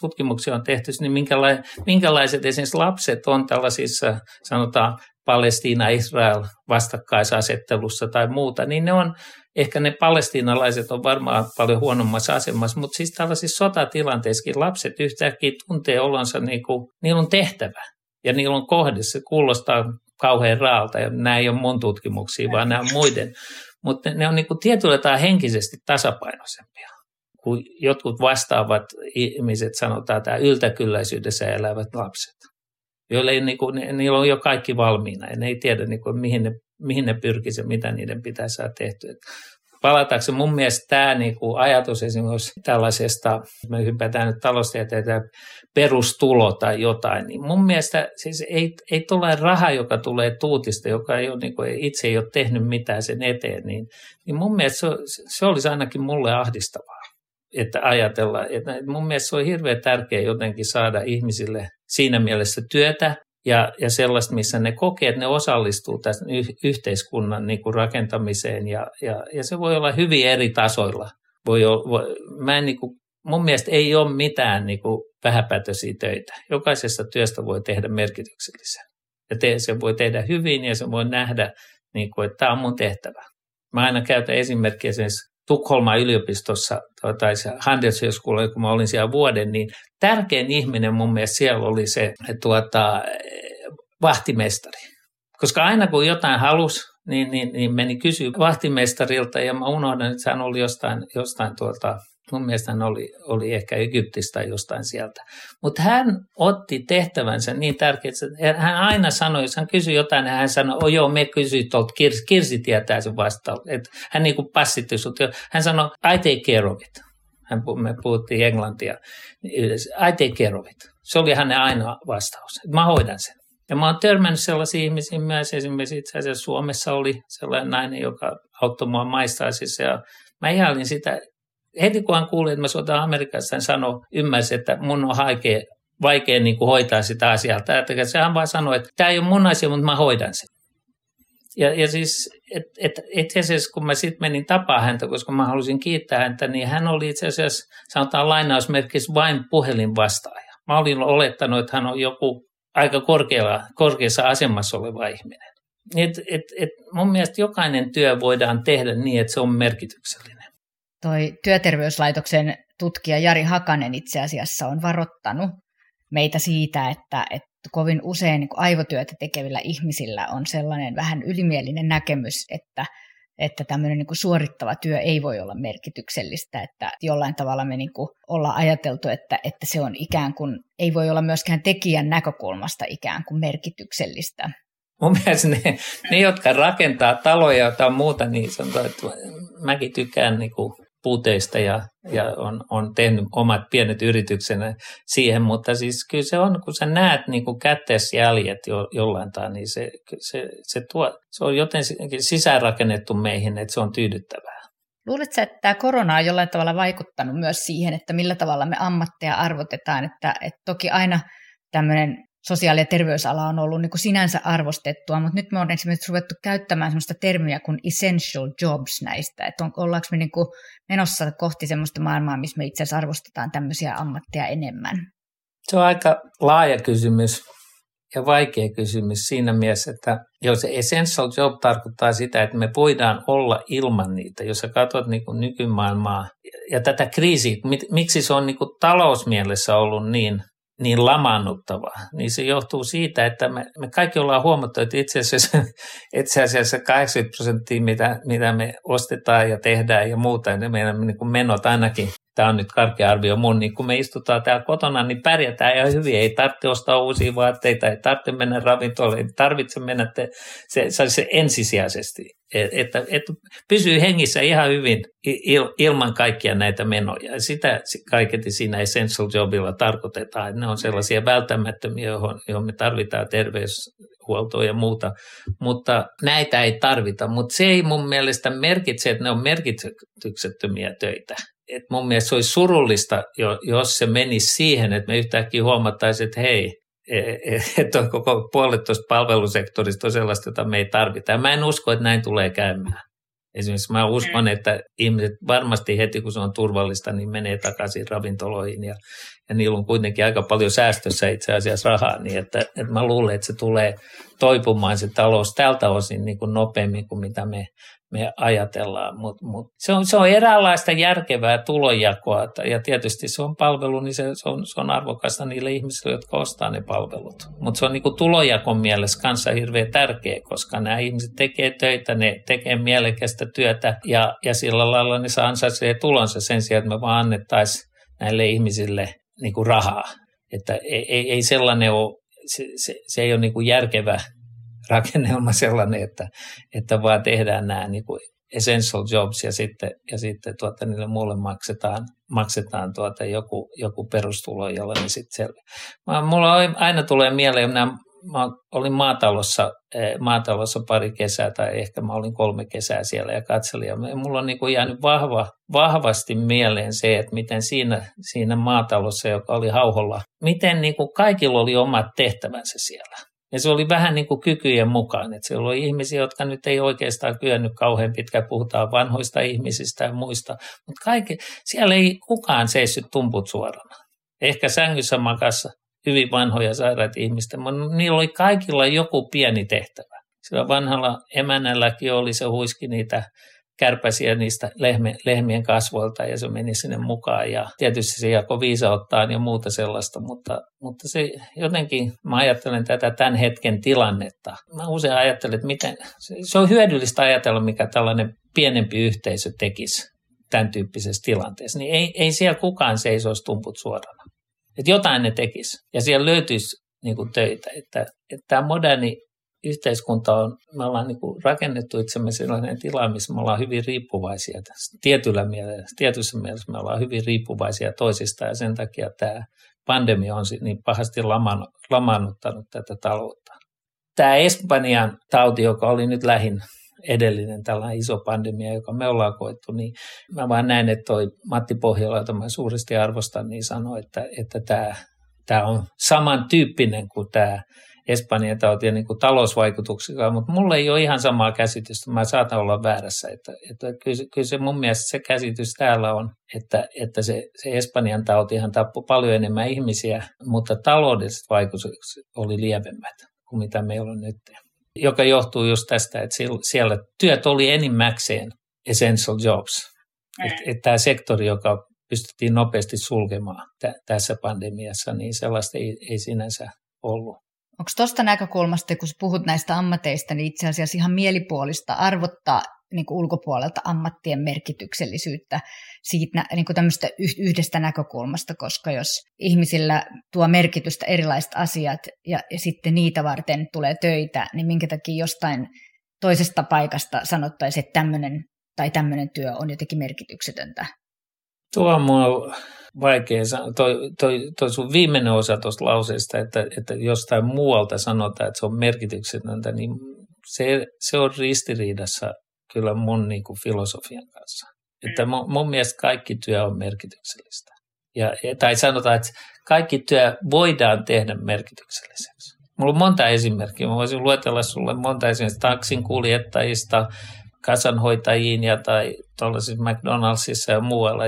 tutkimuksia on tehty, niin minkälaiset, minkälaiset esimerkiksi lapset on tällaisissa, sanotaan Palestiina-Israel vastakkaisasettelussa tai muuta, niin ne on, ehkä ne palestiinalaiset on varmaan paljon huonommassa asemassa, mutta siis tällaisissa sotatilanteissakin lapset yhtäkkiä tuntee olonsa, niin kuin, niillä on tehtävä ja niillä on kohde, se kuulostaa kauhean raalta ja nämä ei ole mun tutkimuksia, vaan nämä on muiden, mutta ne on niin kuin tietyllä tavalla henkisesti tasapainoisempia kuin jotkut vastaavat ihmiset, sanotaan tämä yltäkylläisyydessä elävät lapset, joille ei, niin kuin, niillä on jo kaikki valmiina ja ne ei tiedä, niin kuin, mihin ne, mihin ne pyrkisivät mitä niiden pitäisi saada tehtyä. Palataanko mun mielestä tämä niin kuin ajatus esimerkiksi tällaisesta, me hypätään nyt taloustieteitä, perustulo tai jotain, niin mun mielestä siis ei, ei tule raha, joka tulee tuutista, joka ei ole, niin kuin, itse ei ole tehnyt mitään sen eteen, niin, niin mun mielestä se, se olisi ainakin mulle ahdistavaa että ajatella, että mun mielestä se on hirveän tärkeää jotenkin saada ihmisille siinä mielessä työtä ja, ja sellaista, missä ne kokee, että ne osallistuu tässä yhteiskunnan niin kuin rakentamiseen ja, ja, ja se voi olla hyvin eri tasoilla. Voi olla, voi, mä en niin kuin, mun mielestä ei ole mitään niin kuin vähäpätöisiä töitä. Jokaisesta työstä voi tehdä merkityksellisen. Ja te, se voi tehdä hyvin ja se voi nähdä, niin kuin, että tämä on mun tehtävä. Mä aina käytän esimerkkiä esimerkiksi Tukholman yliopistossa tai se Handelshögskola, kun mä olin siellä vuoden, niin tärkein ihminen mun mielestä siellä oli se tuota, vahtimestari. Koska aina kun jotain halusi, niin, niin, niin meni kysyä vahtimestarilta ja mä unohdan, että hän oli jostain, jostain tuolta Mun mielestä hän oli, oli ehkä Egyptistä jostain sieltä. Mutta hän otti tehtävänsä niin tärkeäksi, että hän aina sanoi, jos hän kysyi jotain, niin hän sanoi, oh joo, me kysyi tuolta, Kirsi, Kirsi tietää sen vastauksen. hän niin kuin passitti sut. Hän sanoi, I take care of it. Hän, me puhuttiin englantia yhdessä. I take care of it. Se oli hänen ainoa vastaus. Mä hoidan sen. Ja mä oon törmännyt sellaisia ihmisiä myös, esimerkiksi itse asiassa Suomessa oli sellainen nainen, joka auttoi mua maistaisissa ja mä ihailin sitä heti kun hän kuuli, että mä soitan Amerikassa, hän sanoi, ymmärsi, että mun on haikea, vaikea niin kuin hoitaa sitä asiaa. Että sehän vaan sanoi, että tämä ei ole mun asia, mutta mä hoidan sen. Ja, ja siis et, et, asiassa kun mä sitten menin tapaa häntä, koska mä halusin kiittää häntä, niin hän oli itse asiassa, sanotaan lainausmerkissä, vain puhelinvastaaja. Mä olin olettanut, että hän on joku aika korkealla, korkeassa asemassa oleva ihminen. Et, et, et mun mielestä jokainen työ voidaan tehdä niin, että se on merkityksellinen toi työterveyslaitoksen tutkija Jari Hakanen itse asiassa on varoittanut meitä siitä, että, että kovin usein niin aivotyötä tekevillä ihmisillä on sellainen vähän ylimielinen näkemys, että, että tämmöinen niin suorittava työ ei voi olla merkityksellistä, että jollain tavalla me niin kuin ollaan ajateltu, että, että se on ikään kuin, ei voi olla myöskään tekijän näkökulmasta ikään kuin merkityksellistä. Mun mielestä ne, ne jotka rakentaa taloja tai muuta, niin sanotaan, että mäkin tykkään niin kuin puuteista ja, ja on, on tehnyt omat pienet yrityksenä siihen, mutta siis kyllä se on, kun sä näet niin kuin jo, jollain tavalla, niin se, se, se, tuo, se on jotenkin sisäänrakennettu meihin, että se on tyydyttävää. Luuletko, että tämä korona on jollain tavalla vaikuttanut myös siihen, että millä tavalla me ammatteja arvotetaan, että, että toki aina tämmöinen sosiaali- ja terveysala on ollut niin kuin sinänsä arvostettua, mutta nyt me on esimerkiksi ruvettu käyttämään sellaista termiä kuin essential jobs näistä, että on, ollaanko me niin kuin menossa kohti sellaista maailmaa, missä me itse asiassa arvostetaan tämmöisiä ammatteja enemmän? Se on aika laaja kysymys ja vaikea kysymys siinä mielessä, että jos se essential job tarkoittaa sitä, että me voidaan olla ilman niitä, jos sä katsot niin kuin nykymaailmaa ja tätä kriisiä, miksi se on niin kuin talousmielessä ollut niin niin lamaannuttava, niin se johtuu siitä, että me, me kaikki ollaan huomattu, että itse asiassa, itse asiassa 80 prosenttia, mitä, mitä me ostetaan ja tehdään ja muuta, niin meidän niin kuin menot ainakin tämä on nyt karkea arvio mun, niin kun me istutaan täällä kotona, niin pärjätään ihan hyvin. Ei tarvitse ostaa uusia vaatteita, ei tarvitse mennä ravintolaan, ei tarvitse mennä te, se, se, se ensisijaisesti. Että, että pysyy hengissä ihan hyvin il, ilman kaikkia näitä menoja. Sitä kaiketi siinä essential jobilla tarkoitetaan, että ne on sellaisia välttämättömiä, johon, johon me tarvitaan terveyshuoltoa ja muuta, mutta näitä ei tarvita. Mutta se ei mun mielestä merkitse, että ne on merkityksettömiä töitä et mun mielestä se olisi surullista, jos se menisi siihen, että me yhtäkkiä huomattaisiin, että hei, e, e, että on koko puolet tuosta palvelusektorista on sellaista, jota me ei tarvita. Ja mä en usko, että näin tulee käymään. Esimerkiksi mä uskon, mm. että ihmiset varmasti heti kun se on turvallista, niin menee takaisin ravintoloihin ja, ja niillä on kuitenkin aika paljon säästössä itse asiassa rahaa, niin että, että mä luulen, että se tulee toipumaan se talous tältä osin niin kuin nopeammin kuin mitä me me ajatellaan, mutta mut se, on, se on eräänlaista järkevää tulonjakoa ja tietysti se on palvelu, niin se, se, on, se on arvokasta niille ihmisille, jotka ostaa ne palvelut. Mutta se on niinku tulonjakon mielessä kanssa hirveän tärkeä, koska nämä ihmiset tekee töitä, ne tekee mielekästä työtä ja, ja sillä lailla ne saa ansaitsee tulonsa sen sijaan, että me vaan annettaisiin näille ihmisille niinku rahaa. Että ei, ei, ei sellainen ole, se, se, se ei ole niinku järkevä rakennelma sellainen, että, että vaan tehdään nämä niin kuin essential jobs ja sitten, ja sitten tuota, niille muulle maksetaan, maksetaan tuota joku, joku perustulo, jolla ne sitten selviää. Mulla aina tulee mieleen, minä mä olin maatalossa, eh, maatalossa pari kesää tai ehkä mä olin kolme kesää siellä ja katselin. Ja mulla on niin kuin jäänyt vahva, vahvasti mieleen se, että miten siinä, siinä maatalossa, joka oli hauholla, miten niin kuin kaikilla oli omat tehtävänsä siellä. Ja se oli vähän niin kuin kykyjen mukaan, että siellä oli ihmisiä, jotka nyt ei oikeastaan kyennyt kauhean pitkään, puhutaan vanhoista ihmisistä ja muista, mutta kaikki, siellä ei kukaan seissyt tumput suorana. Ehkä sängyssä makassa hyvin vanhoja sairaat ihmistä, mutta niillä oli kaikilla joku pieni tehtävä. Sillä vanhalla emännälläkin oli se huiski niitä kärpäsiä niistä lehme, lehmien kasvoilta ja se meni sinne mukaan ja tietysti se jako viisauttaan ja muuta sellaista, mutta, mutta se jotenkin, mä ajattelen tätä tämän hetken tilannetta. Mä usein ajattelen, että miten, se on hyödyllistä ajatella, mikä tällainen pienempi yhteisö tekisi tämän tyyppisessä tilanteessa, niin ei, ei siellä kukaan seisoisi tumput suorana. Että jotain ne tekisi ja siellä löytyisi niin kuin töitä. Että, että tämä moderni yhteiskunta on, me ollaan niin kuin rakennettu itsemme sellainen tila, missä me ollaan hyvin riippuvaisia. Tietyllä mielessä, tietyssä mielessä me ollaan hyvin riippuvaisia toisista ja sen takia tämä pandemia on niin pahasti lamannuttanut tätä taloutta. Tämä Espanjan tauti, joka oli nyt lähin edellinen tällainen iso pandemia, joka me ollaan koettu, niin mä vaan näen, että toi Matti Pohjola, jota mä suuresti arvostan, niin sanoi, että, että tämä, tämä on samantyyppinen kuin tämä Espanjan tautia niin kuin talousvaikutuksilla, mutta mulla ei ole ihan samaa käsitystä. Mä saatan olla väärässä. Että, että kyllä, kyllä se mun mielestä se käsitys täällä on, että, että se, se Espanjan tautihan tappoi paljon enemmän ihmisiä, mutta taloudelliset vaikutukset oli lievemmät kuin mitä meillä on nyt. Joka johtuu just tästä, että siellä työt oli enimmäkseen essential jobs. Että et tämä sektori, joka pystyttiin nopeasti sulkemaan t- tässä pandemiassa, niin sellaista ei, ei sinänsä ollut. Onko tuosta näkökulmasta, kun puhut näistä ammateista, niin itse asiassa ihan mielipuolista arvottaa niin kuin ulkopuolelta ammattien merkityksellisyyttä siitä niin kuin yhdestä näkökulmasta, koska jos ihmisillä tuo merkitystä erilaiset asiat ja, ja sitten niitä varten tulee töitä, niin minkä takia jostain toisesta paikasta sanottaisiin, että tämmöinen tai tämmöinen työ on jotenkin merkityksetöntä. Tuo on mua vaikea sanoa. Toi, toi, toi sun viimeinen osa tuosta lauseesta, että, että jostain muualta sanotaan, että se on merkityksetöntä, niin se, se on ristiriidassa kyllä mun niin kuin filosofian kanssa. Että mun, mun mielestä kaikki työ on merkityksellistä. Ja, tai sanotaan, että kaikki työ voidaan tehdä merkitykselliseksi. Mulla on monta esimerkkiä. Mä voisin luetella sulle monta esimerkkiä taksin kuljettajista, kasanhoitajiin ja tai tuollaisissa McDonaldsissa ja muualla,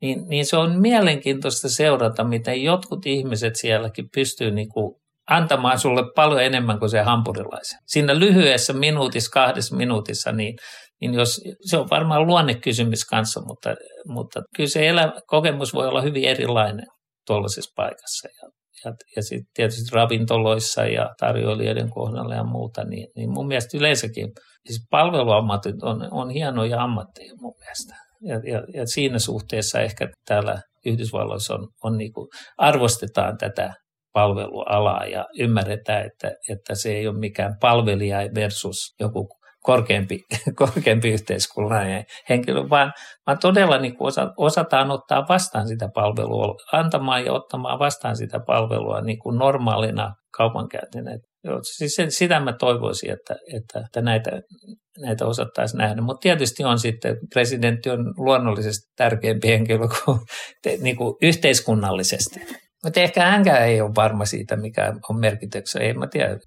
niin, niin se on mielenkiintoista seurata, miten jotkut ihmiset sielläkin pystyy niin kuin antamaan sulle paljon enemmän kuin se hampurilaisen. Siinä lyhyessä minuutissa, kahdessa minuutissa, niin, niin jos, se on varmaan luonnekysymys kanssa, mutta, mutta kyllä se elä, kokemus voi olla hyvin erilainen tuollaisessa paikassa. Ja, ja, ja sitten tietysti ravintoloissa ja tarjoilijoiden kohdalla ja muuta, niin, niin mun mielestä yleensäkin – Siis palveluammatit on, on hienoja ammatteja mun mielestä. Ja, ja, ja siinä suhteessa ehkä täällä Yhdysvalloissa on, on niin kuin, arvostetaan tätä palvelualaa ja ymmärretään, että, että se ei ole mikään palvelija versus joku korkeampi, korkeampi yhteiskunnallinen henkilö, vaan, vaan todella niin kuin osataan ottaa vastaan sitä palvelua, antamaan ja ottamaan vastaan sitä palvelua niin kuin normaalina kaupankäyntinä. Siis sitä mä toivoisin, että, että, että näitä, näitä osattaisiin nähdä. Mutta tietysti on sitten, presidentti on luonnollisesti tärkeämpi henkilö kuin, niin kuin yhteiskunnallisesti. Mutta ehkä hänkään ei ole varma siitä, mikä on merkityksessä. Ei mä tiedä.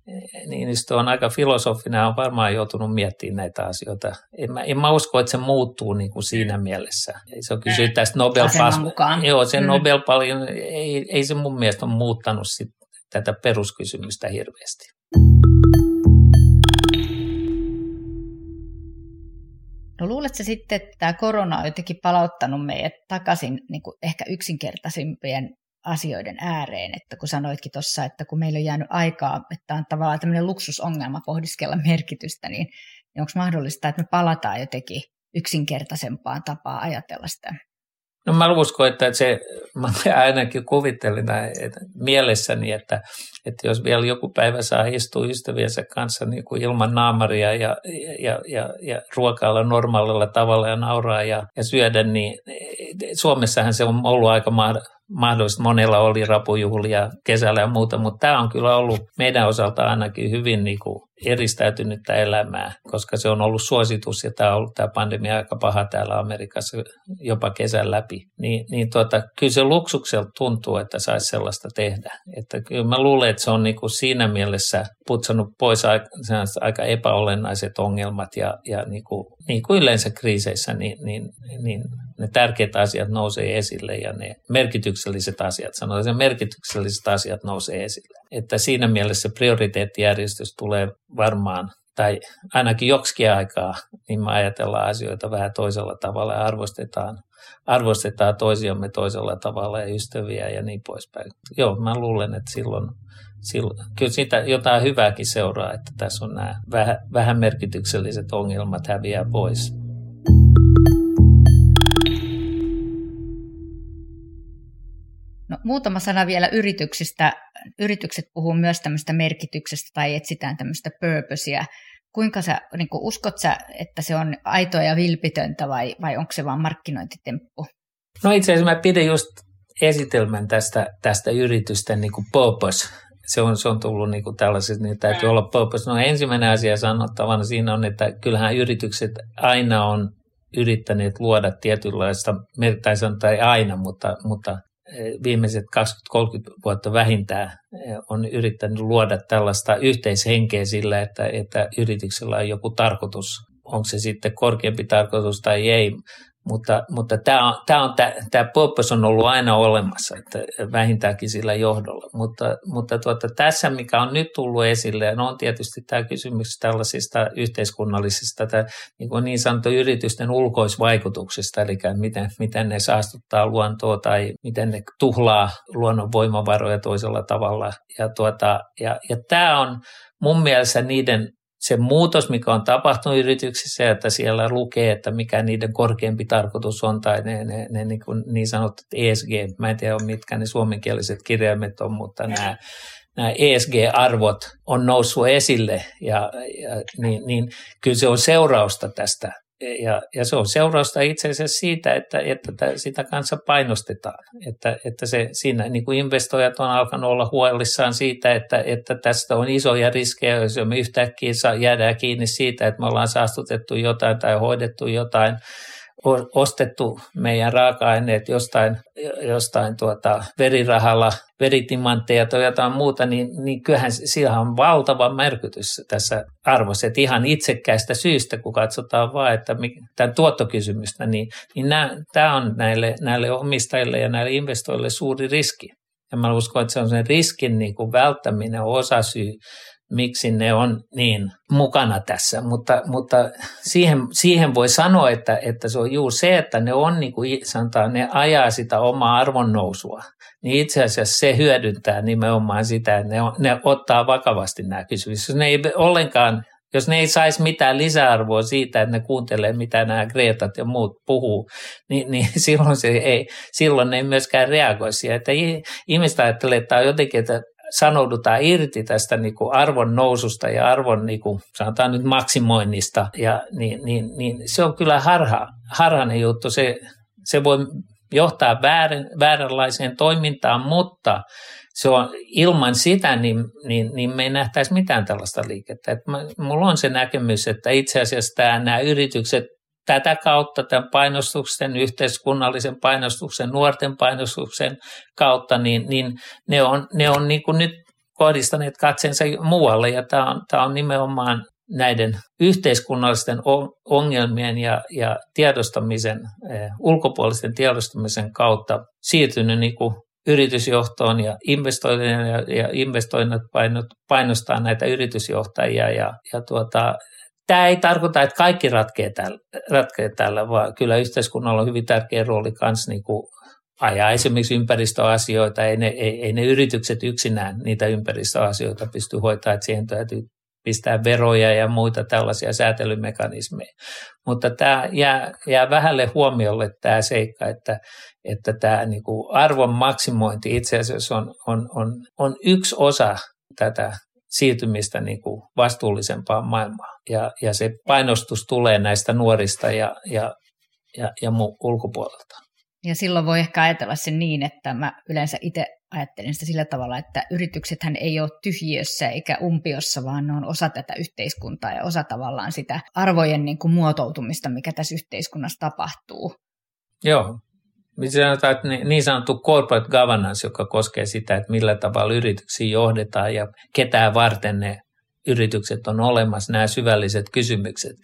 Niinistö on aika filosofina, on varmaan joutunut miettimään näitä asioita. En mä, en mä usko, että se muuttuu niin kuin siinä mielessä. Se on kysynyt tästä nobel Joo, se mm. nobel paljon ei, ei se mun mielestä ole muuttanut sit tätä peruskysymystä hirveästi. No luuletko sitten, että tämä korona on jotenkin palauttanut meidät takaisin niin kuin ehkä yksinkertaisimpien asioiden ääreen, että kun sanoitkin tuossa, että kun meillä on jäänyt aikaa, että on tavallaan tämmöinen luksusongelma pohdiskella merkitystä, niin, onko mahdollista, että me palataan jotenkin yksinkertaisempaan tapaan ajatella sitä? No mä uskon, että se, mä ainakin kuvittelin että mielessäni, että, että jos vielä joku päivä saa istua ystäviensä kanssa niin kuin ilman naamaria ja, ja, ja, ja ruokailla normaalilla tavalla ja nauraa ja, ja syödä, niin Suomessahan se on ollut aika mahdollista. Monella oli rapujuhlia kesällä ja muuta, mutta tämä on kyllä ollut meidän osalta ainakin hyvin niin kuin eristäytynyttä elämää, koska se on ollut suositus ja tämä on ollut tämä pandemia aika paha täällä Amerikassa jopa kesän läpi. Niin, niin tuota, kyllä se luksukselta tuntuu, että saisi sellaista tehdä. Että kyllä mä luulen, että se on niin kuin siinä mielessä putsannut pois aika, aika epäolennaiset ongelmat ja, ja niin, kuin, niin kuin yleensä kriiseissä, niin, niin, niin ne tärkeät asiat nousee esille ja ne merkitykselliset asiat, sanotaan merkitykselliset asiat nousee esille. Että siinä mielessä prioriteettijärjestys tulee varmaan, tai ainakin joksikin aikaa, niin me ajatellaan asioita vähän toisella tavalla ja arvostetaan, arvostetaan toisiamme toisella tavalla ja ystäviä ja niin poispäin. Joo, mä luulen, että silloin, silloin kyllä siitä jotain hyvääkin seuraa, että tässä on nämä vähän, vähän merkitykselliset ongelmat häviää pois. No, muutama sana vielä yrityksistä. Yritykset puhuu myös tämmöistä merkityksestä tai etsitään tämmöistä purposea. Kuinka sä, niin kuin, uskot sä, että se on aitoa ja vilpitöntä vai, vai onko se vain markkinointitemppu? No itse asiassa mä pidin just esitelmän tästä, tästä yritysten niin kuin purpose. Se on, se on tullut niin kuin tällaiset, niin täytyy olla purpose. No ensimmäinen asia sanottavana siinä on, että kyllähän yritykset aina on yrittäneet luoda tietynlaista, tai sanotaan ei aina, mutta, mutta viimeiset 20-30 vuotta vähintään eh, on yrittänyt luoda tällaista yhteishenkeä sillä, että, että yrityksellä on joku tarkoitus, onko se sitten korkeampi tarkoitus tai ei, mutta, mutta tämä, on, tämä, on, tämä purpose on ollut aina olemassa, että vähintäänkin sillä johdolla. Mutta, mutta tuota, tässä, mikä on nyt tullut esille, no on tietysti tämä kysymys tällaisista yhteiskunnallisista tai niin, kuin niin sanottu yritysten ulkoisvaikutuksista, eli miten, miten ne saastuttaa luontoa tai miten ne tuhlaa luonnon voimavaroja toisella tavalla. Ja, tuota, ja, ja tämä on mun mielestä niiden se muutos, mikä on tapahtunut yrityksissä, että siellä lukee, että mikä niiden korkeampi tarkoitus on, tai ne, ne, ne niin, kuin niin sanotut ESG, mä en tiedä mitkä ne suomenkieliset kirjaimet on, mutta nämä, nämä ESG-arvot on noussut esille, ja, ja niin, niin kyllä se on seurausta tästä ja, ja se on seurausta itse asiassa siitä, että, että sitä kanssa painostetaan. Että, että se, siinä niin kuin investoijat on alkanut olla huolissaan siitä, että, että tästä on isoja riskejä, jos me yhtäkkiä jäädään kiinni siitä, että me ollaan saastutettu jotain tai hoidettu jotain ostettu meidän raaka-aineet jostain, jostain tuota verirahalla, veritimantteja tai jotain muuta, niin, niin kyllähän sillä on valtava merkitys tässä arvossa. Että ihan itsekkäistä syystä, kun katsotaan vaan, että tämän tuottokysymystä, niin, niin nämä, tämä on näille, näille omistajille ja näille investoille suuri riski. Ja mä uskon, että se on sen riskin niin kuin välttäminen osa syy miksi ne on niin mukana tässä, mutta, mutta siihen, siihen voi sanoa, että, että se on juuri se, että ne on niin kuin sanotaan, ne ajaa sitä omaa arvonnousua, niin itse asiassa se hyödyntää nimenomaan sitä, että ne, on, ne ottaa vakavasti nämä kysymykset. Jos ne ei ollenkaan jos ne ei saisi mitään lisäarvoa siitä, että ne kuuntelee, mitä nämä Greetat ja muut puhuu, niin, niin silloin, se ei, silloin ne ei myöskään reagoi siihen. Että ihmiset ajattelee, että tämä on jotenkin, että sanoudutaan irti tästä niin kuin arvon noususta ja arvon niin kuin, sanotaan nyt maksimoinnista, ja, niin, niin, niin se on kyllä harha, harhainen juttu. Se, se voi johtaa väärän, vääränlaiseen toimintaan, mutta se on, ilman sitä niin, niin, niin me ei nähtäisi mitään tällaista liikettä. Et mä, mulla on se näkemys, että itse asiassa tämä, nämä yritykset tätä kautta, tämän painostuksen, yhteiskunnallisen painostuksen, nuorten painostuksen kautta, niin, niin ne on, ne on niin kuin nyt kohdistaneet katseensa muualle. Ja tämä on, tämä on nimenomaan näiden yhteiskunnallisten ongelmien ja, ja tiedostamisen, eh, ulkopuolisten tiedostamisen kautta siirtynyt niin kuin yritysjohtoon ja investoinnit ja, ja investoinnit painostaa näitä yritysjohtajia ja, ja tuota, Tämä ei tarkoita, että kaikki ratkee tällä, ratkee tällä vaan kyllä yhteiskunnalla on hyvin tärkeä rooli myös niin kuin ajaa esimerkiksi ympäristöasioita. Ei ne, ei, ei ne yritykset yksinään niitä ympäristöasioita pysty hoitamaan, että siihen täytyy pistää veroja ja muita tällaisia säätelymekanismeja. Mutta tämä jää, jää vähälle huomiolle tämä seikka, että, että tämä niin kuin arvon maksimointi itse asiassa on, on, on, on yksi osa tätä siirtymistä niin kuin vastuullisempaan maailmaan. Ja, ja se painostus tulee näistä nuorista ja, ja, ja, ja muu ulkopuolelta. Ja silloin voi ehkä ajatella sen niin, että mä yleensä itse ajattelen sitä sillä tavalla, että yrityksethän ei ole tyhjiössä eikä umpiossa, vaan ne on osa tätä yhteiskuntaa ja osa tavallaan sitä arvojen niin kuin muotoutumista, mikä tässä yhteiskunnassa tapahtuu. Joo, sanotaan, että niin sanottu corporate governance, joka koskee sitä, että millä tavalla yrityksiä johdetaan ja ketään varten ne yritykset on olemassa, nämä syvälliset kysymykset,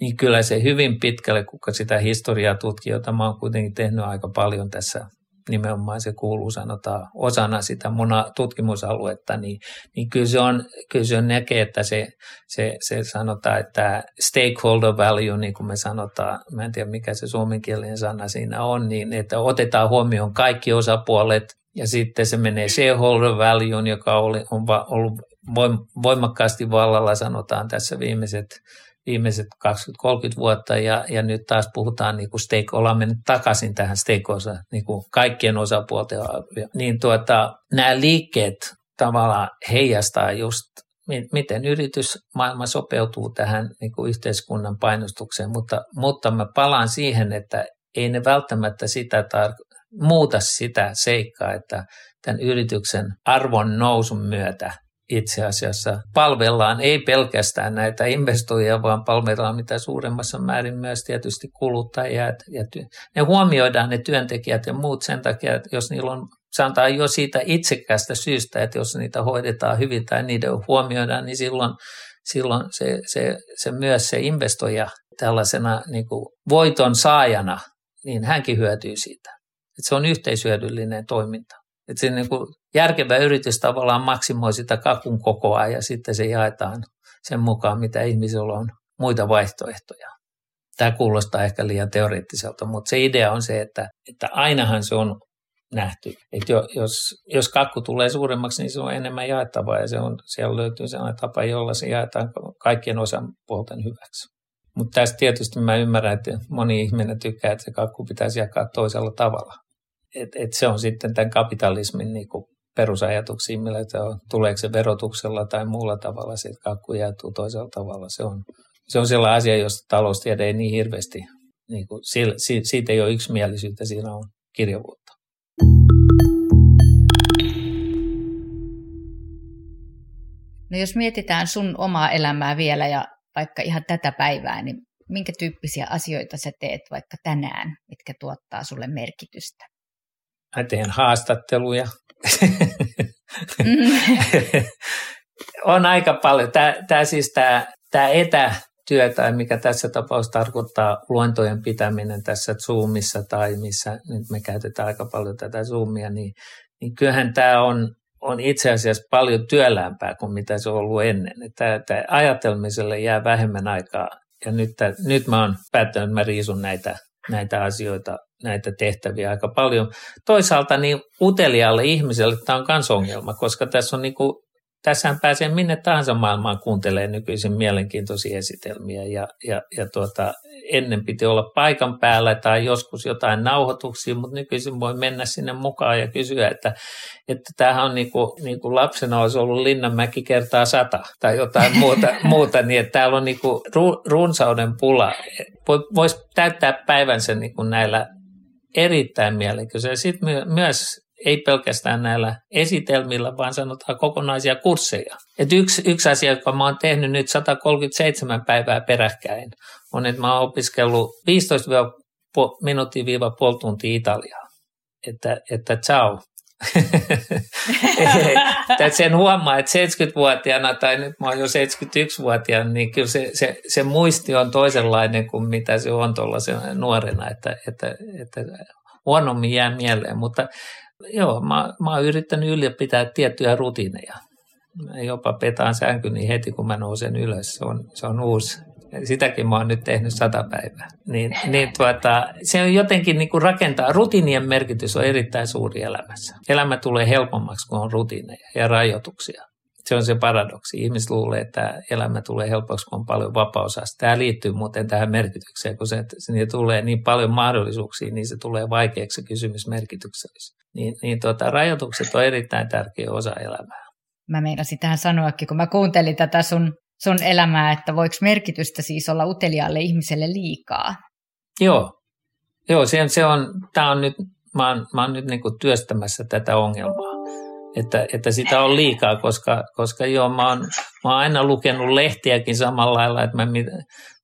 niin kyllä se hyvin pitkälle, kuka sitä historiaa tutkii, jota mä oon kuitenkin tehnyt aika paljon tässä nimenomaan se kuuluu sanotaan osana sitä mun tutkimusaluetta, niin, niin kyllä, se on, kyllä se on näkee, että se, se, se sanotaan, että stakeholder value, niin kuin me sanotaan, mä en tiedä mikä se suomenkielinen sana siinä on, niin että otetaan huomioon kaikki osapuolet, ja sitten se menee shareholder value, joka oli, on ollut voimakkaasti vallalla, sanotaan tässä viimeiset viimeiset 20-30 vuotta ja, ja nyt taas puhutaan niin kuin stake, ollaan mennyt takaisin tähän stake-osa, niin kuin kaikkien osapuolten. Niin tuota, nämä liikkeet tavallaan heijastaa just miten yritysmaailma sopeutuu tähän niin kuin yhteiskunnan painostukseen, mutta, mutta mä palaan siihen, että ei ne välttämättä sitä tar- muuta sitä seikkaa, että tämän yrityksen arvon nousun myötä itse asiassa palvellaan ei pelkästään näitä investoijia, vaan palvellaan mitä suuremmassa määrin myös tietysti kuluttajia. Ja ne huomioidaan ne työntekijät ja muut sen takia, että jos niillä on sanotaan jo siitä itsekästä syystä, että jos niitä hoidetaan hyvin tai niiden huomioidaan, niin silloin, silloin se, se, se myös se investoija tällaisena niin kuin voiton saajana, niin hänkin hyötyy siitä. Että se on yhteishyödyllinen toiminta. Että se niin kuin järkevä yritys tavallaan maksimoi sitä kakun kokoa ja sitten se jaetaan sen mukaan, mitä ihmisillä on muita vaihtoehtoja. Tämä kuulostaa ehkä liian teoreettiselta, mutta se idea on se, että, että ainahan se on nähty. Että jos, jos kakku tulee suuremmaksi, niin se on enemmän jaettavaa ja se on, siellä löytyy sellainen tapa, jolla se jaetaan kaikkien osapuolten hyväksi. Mutta tästä tietysti mä ymmärrän, että moni ihminen tykkää, että se kakku pitäisi jakaa toisella tavalla et, et se on sitten tämän kapitalismin niin kuin perusajatuksia, millä se on, tuleeko se verotuksella tai muulla tavalla, se kakku jaetuu toisella tavalla. Se on, se on sellainen asia, josta taloustiede ei niin hirveästi, niin kuin, siitä ei ole yksimielisyyttä, siinä on kirjavuutta. No jos mietitään sun omaa elämää vielä ja vaikka ihan tätä päivää, niin minkä tyyppisiä asioita sä teet vaikka tänään, mitkä tuottaa sulle merkitystä? Mä teen haastatteluja. Mm. on aika paljon. Tämä, tämä siis tämä, tämä etätyö, tai mikä tässä tapauksessa tarkoittaa luentojen pitäminen tässä Zoomissa tai missä nyt me käytetään aika paljon tätä Zoomia, niin, niin kyllähän tämä on, on itse asiassa paljon työlämpää kuin mitä se on ollut ennen. Tämä, tämä ajatelmiselle jää vähemmän aikaa ja nyt, nyt mä oon päättänyt, että mä riisun näitä, näitä asioita näitä tehtäviä aika paljon. Toisaalta niin uteliaalle ihmiselle tämä on myös ongelma, koska tässä on niin kuin, tässähän pääsee minne tahansa maailmaan kuuntelee nykyisin mielenkiintoisia esitelmiä ja, ja, ja tuota, ennen piti olla paikan päällä tai joskus jotain nauhoituksia, mutta nykyisin voi mennä sinne mukaan ja kysyä, että, että tämähän on niin kuin, niin kuin lapsena olisi ollut Linnanmäki kertaa sata tai jotain muuta, muuta niin että täällä on niin kuin runsauden pula. Voisi täyttää päivänsä niin kuin näillä erittäin mielenkiintoisia. Sitten my- myös ei pelkästään näillä esitelmillä, vaan sanotaan kokonaisia kursseja. Et yksi, yksi asia, joka mä oon tehnyt nyt 137 päivää peräkkäin, on, että mä oon opiskellut 15 minuuttia viiva puoli tuntia Italiaa. Että, että ciao, että sen huomaa, että 70-vuotiaana tai nyt mä oon jo 71-vuotiaana, niin kyllä se, se, se muisti on toisenlainen kuin mitä se on tuollaisena nuorena, että, että, että huonommin jää mieleen. Mutta joo, mä, mä oon yrittänyt ylläpitää tiettyjä rutiineja. Mä jopa petaan sänkyni heti, kun mä nousen ylös. Se on, se on uusi, sitäkin mä oon nyt tehnyt sata päivää. Niin, niin tuota, se on jotenkin niin kuin rakentaa, rutiinien merkitys on erittäin suuri elämässä. Elämä tulee helpommaksi, kun on rutiineja ja rajoituksia. Se on se paradoksi. Ihmiset luulee, että elämä tulee helpoksi, kun on paljon vapausasta. Tämä liittyy muuten tähän merkitykseen, kun se, se tulee niin paljon mahdollisuuksia, niin se tulee vaikeaksi kysymys merkityksellisesti. Niin, niin tuota, rajoitukset on erittäin tärkeä osa elämää. Mä meinasin tähän sanoakin, kun mä kuuntelin tätä sun sun elämää, että voiko merkitystä siis olla uteliaalle ihmiselle liikaa? Joo, Joo se, se on, tää on nyt, mä oon, mä oon nyt niinku työstämässä tätä ongelmaa, että, että sitä on liikaa, koska, koska joo, mä oon, mä oon aina lukenut lehtiäkin samalla lailla, että mä,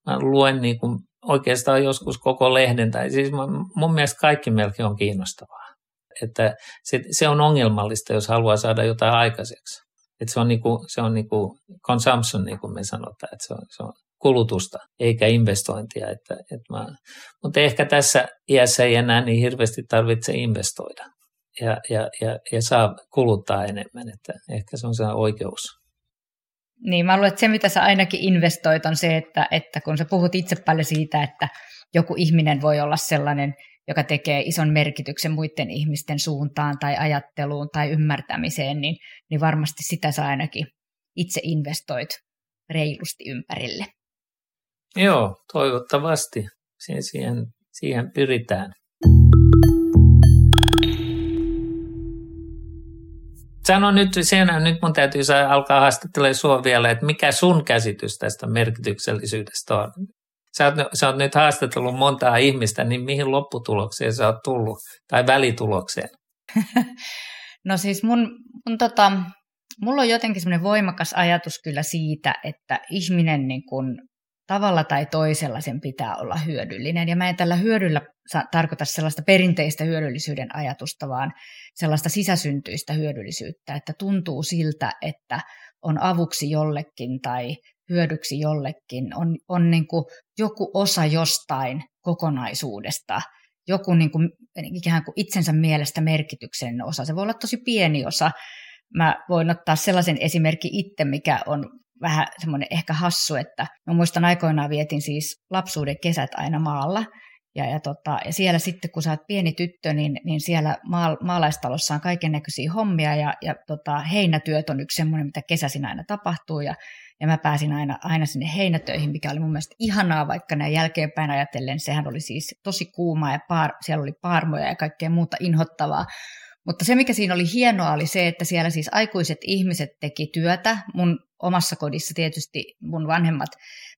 mä luen niinku oikeastaan joskus koko lehden, tai siis mun mielestä kaikki melkein on kiinnostavaa. Että se, se on ongelmallista, jos haluaa saada jotain aikaiseksi. Että se on, niinku, se on niinku consumption, niin kuin me sanotaan, että se on, se on kulutusta eikä investointia. Että, että mä, mutta ehkä tässä iässä ei enää niin hirveästi tarvitse investoida ja, ja, ja, ja saa kuluttaa enemmän, että ehkä se on se oikeus. Niin, mä luulen, että se mitä sä ainakin investoit on se, että, että kun sä puhut itse paljon siitä, että joku ihminen voi olla sellainen joka tekee ison merkityksen muiden ihmisten suuntaan tai ajatteluun tai ymmärtämiseen, niin, niin varmasti sitä sä ainakin itse investoit reilusti ympärille. Joo, toivottavasti. Siihen, siihen, pyritään. Sano nyt sen, nyt mun täytyy alkaa haastattelemaan sinua vielä, että mikä sun käsitys tästä merkityksellisyydestä on? Sä oot, sä oot nyt haastatellut montaa ihmistä, niin mihin lopputulokseen sä oot tullut, tai välitulokseen? no siis mun, mun tota, mulla on jotenkin semmoinen voimakas ajatus kyllä siitä, että ihminen niin kun, tavalla tai toisella sen pitää olla hyödyllinen. Ja mä en tällä hyödyllä tarkoita sellaista perinteistä hyödyllisyyden ajatusta, vaan sellaista sisäsyntyistä hyödyllisyyttä, että tuntuu siltä, että on avuksi jollekin tai hyödyksi jollekin, on, on niin kuin joku osa jostain kokonaisuudesta, joku niin kuin, ikään kuin itsensä mielestä merkityksellinen osa. Se voi olla tosi pieni osa. Mä voin ottaa sellaisen esimerkin itse, mikä on vähän semmoinen ehkä hassu, että mä muistan aikoinaan vietin siis lapsuuden kesät aina maalla, ja, ja, tota, ja siellä sitten, kun sä oot pieni tyttö, niin, niin siellä maal, maalaistalossa on kaiken näköisiä hommia ja, ja tota, heinätyöt on yksi semmoinen, mitä kesäisin aina tapahtuu. Ja, ja mä pääsin aina, aina sinne heinätöihin, mikä oli mun mielestä ihanaa, vaikka näin jälkeenpäin ajatellen. Sehän oli siis tosi kuuma ja paar, siellä oli paarmoja ja kaikkea muuta inhottavaa. Mutta se, mikä siinä oli hienoa, oli se, että siellä siis aikuiset ihmiset teki työtä. Mun omassa kodissa tietysti mun vanhemmat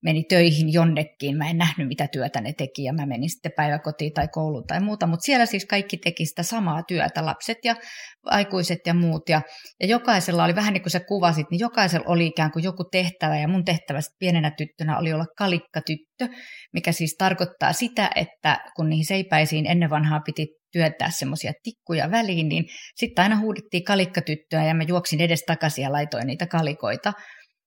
meni töihin jonnekin. Mä en nähnyt, mitä työtä ne teki, ja mä menin sitten päiväkotiin tai kouluun tai muuta. Mutta siellä siis kaikki teki sitä samaa työtä, lapset ja aikuiset ja muut. Ja, ja jokaisella oli, vähän niin kuin sä kuvasit, niin jokaisella oli ikään kuin joku tehtävä. Ja mun tehtävä pienenä tyttönä oli olla kalikkatyttö, mikä siis tarkoittaa sitä, että kun niihin seipäisiin ennen vanhaa piti työntää semmoisia tikkuja väliin, niin sitten aina huudettiin kalikkatyttöä ja mä juoksin edes takaisin ja laitoin niitä kalikoita.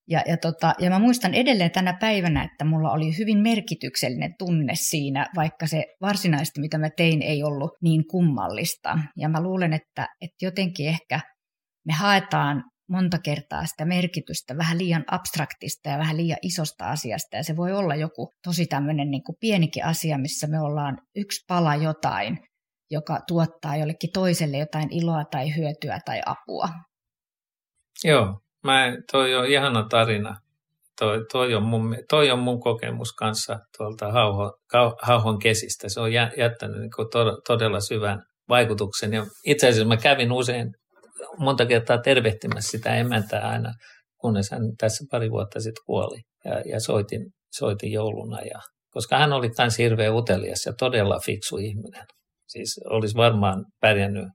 Ja, ja, tota, ja mä muistan edelleen tänä päivänä, että mulla oli hyvin merkityksellinen tunne siinä, vaikka se varsinaisesti, mitä mä tein, ei ollut niin kummallista. Ja mä luulen, että, että jotenkin ehkä me haetaan monta kertaa sitä merkitystä vähän liian abstraktista ja vähän liian isosta asiasta. Ja se voi olla joku tosi tämmöinen niin pienikin asia, missä me ollaan yksi pala jotain, joka tuottaa jollekin toiselle jotain iloa tai hyötyä tai apua. Joo, mä, toi on ihana tarina. Toi, toi, on mun, toi on mun kokemus kanssa tuolta hauhon, hauhon kesistä. Se on jättänyt niin todella syvän vaikutuksen. Ja itse asiassa mä kävin usein monta kertaa tervehtimässä sitä emäntää aina, kunnes hän tässä pari vuotta sitten kuoli. Ja, ja soitin, soitin jouluna, ja, koska hän oli myös hirveän utelias ja todella fiksu ihminen. Siis olisi varmaan pärjännyt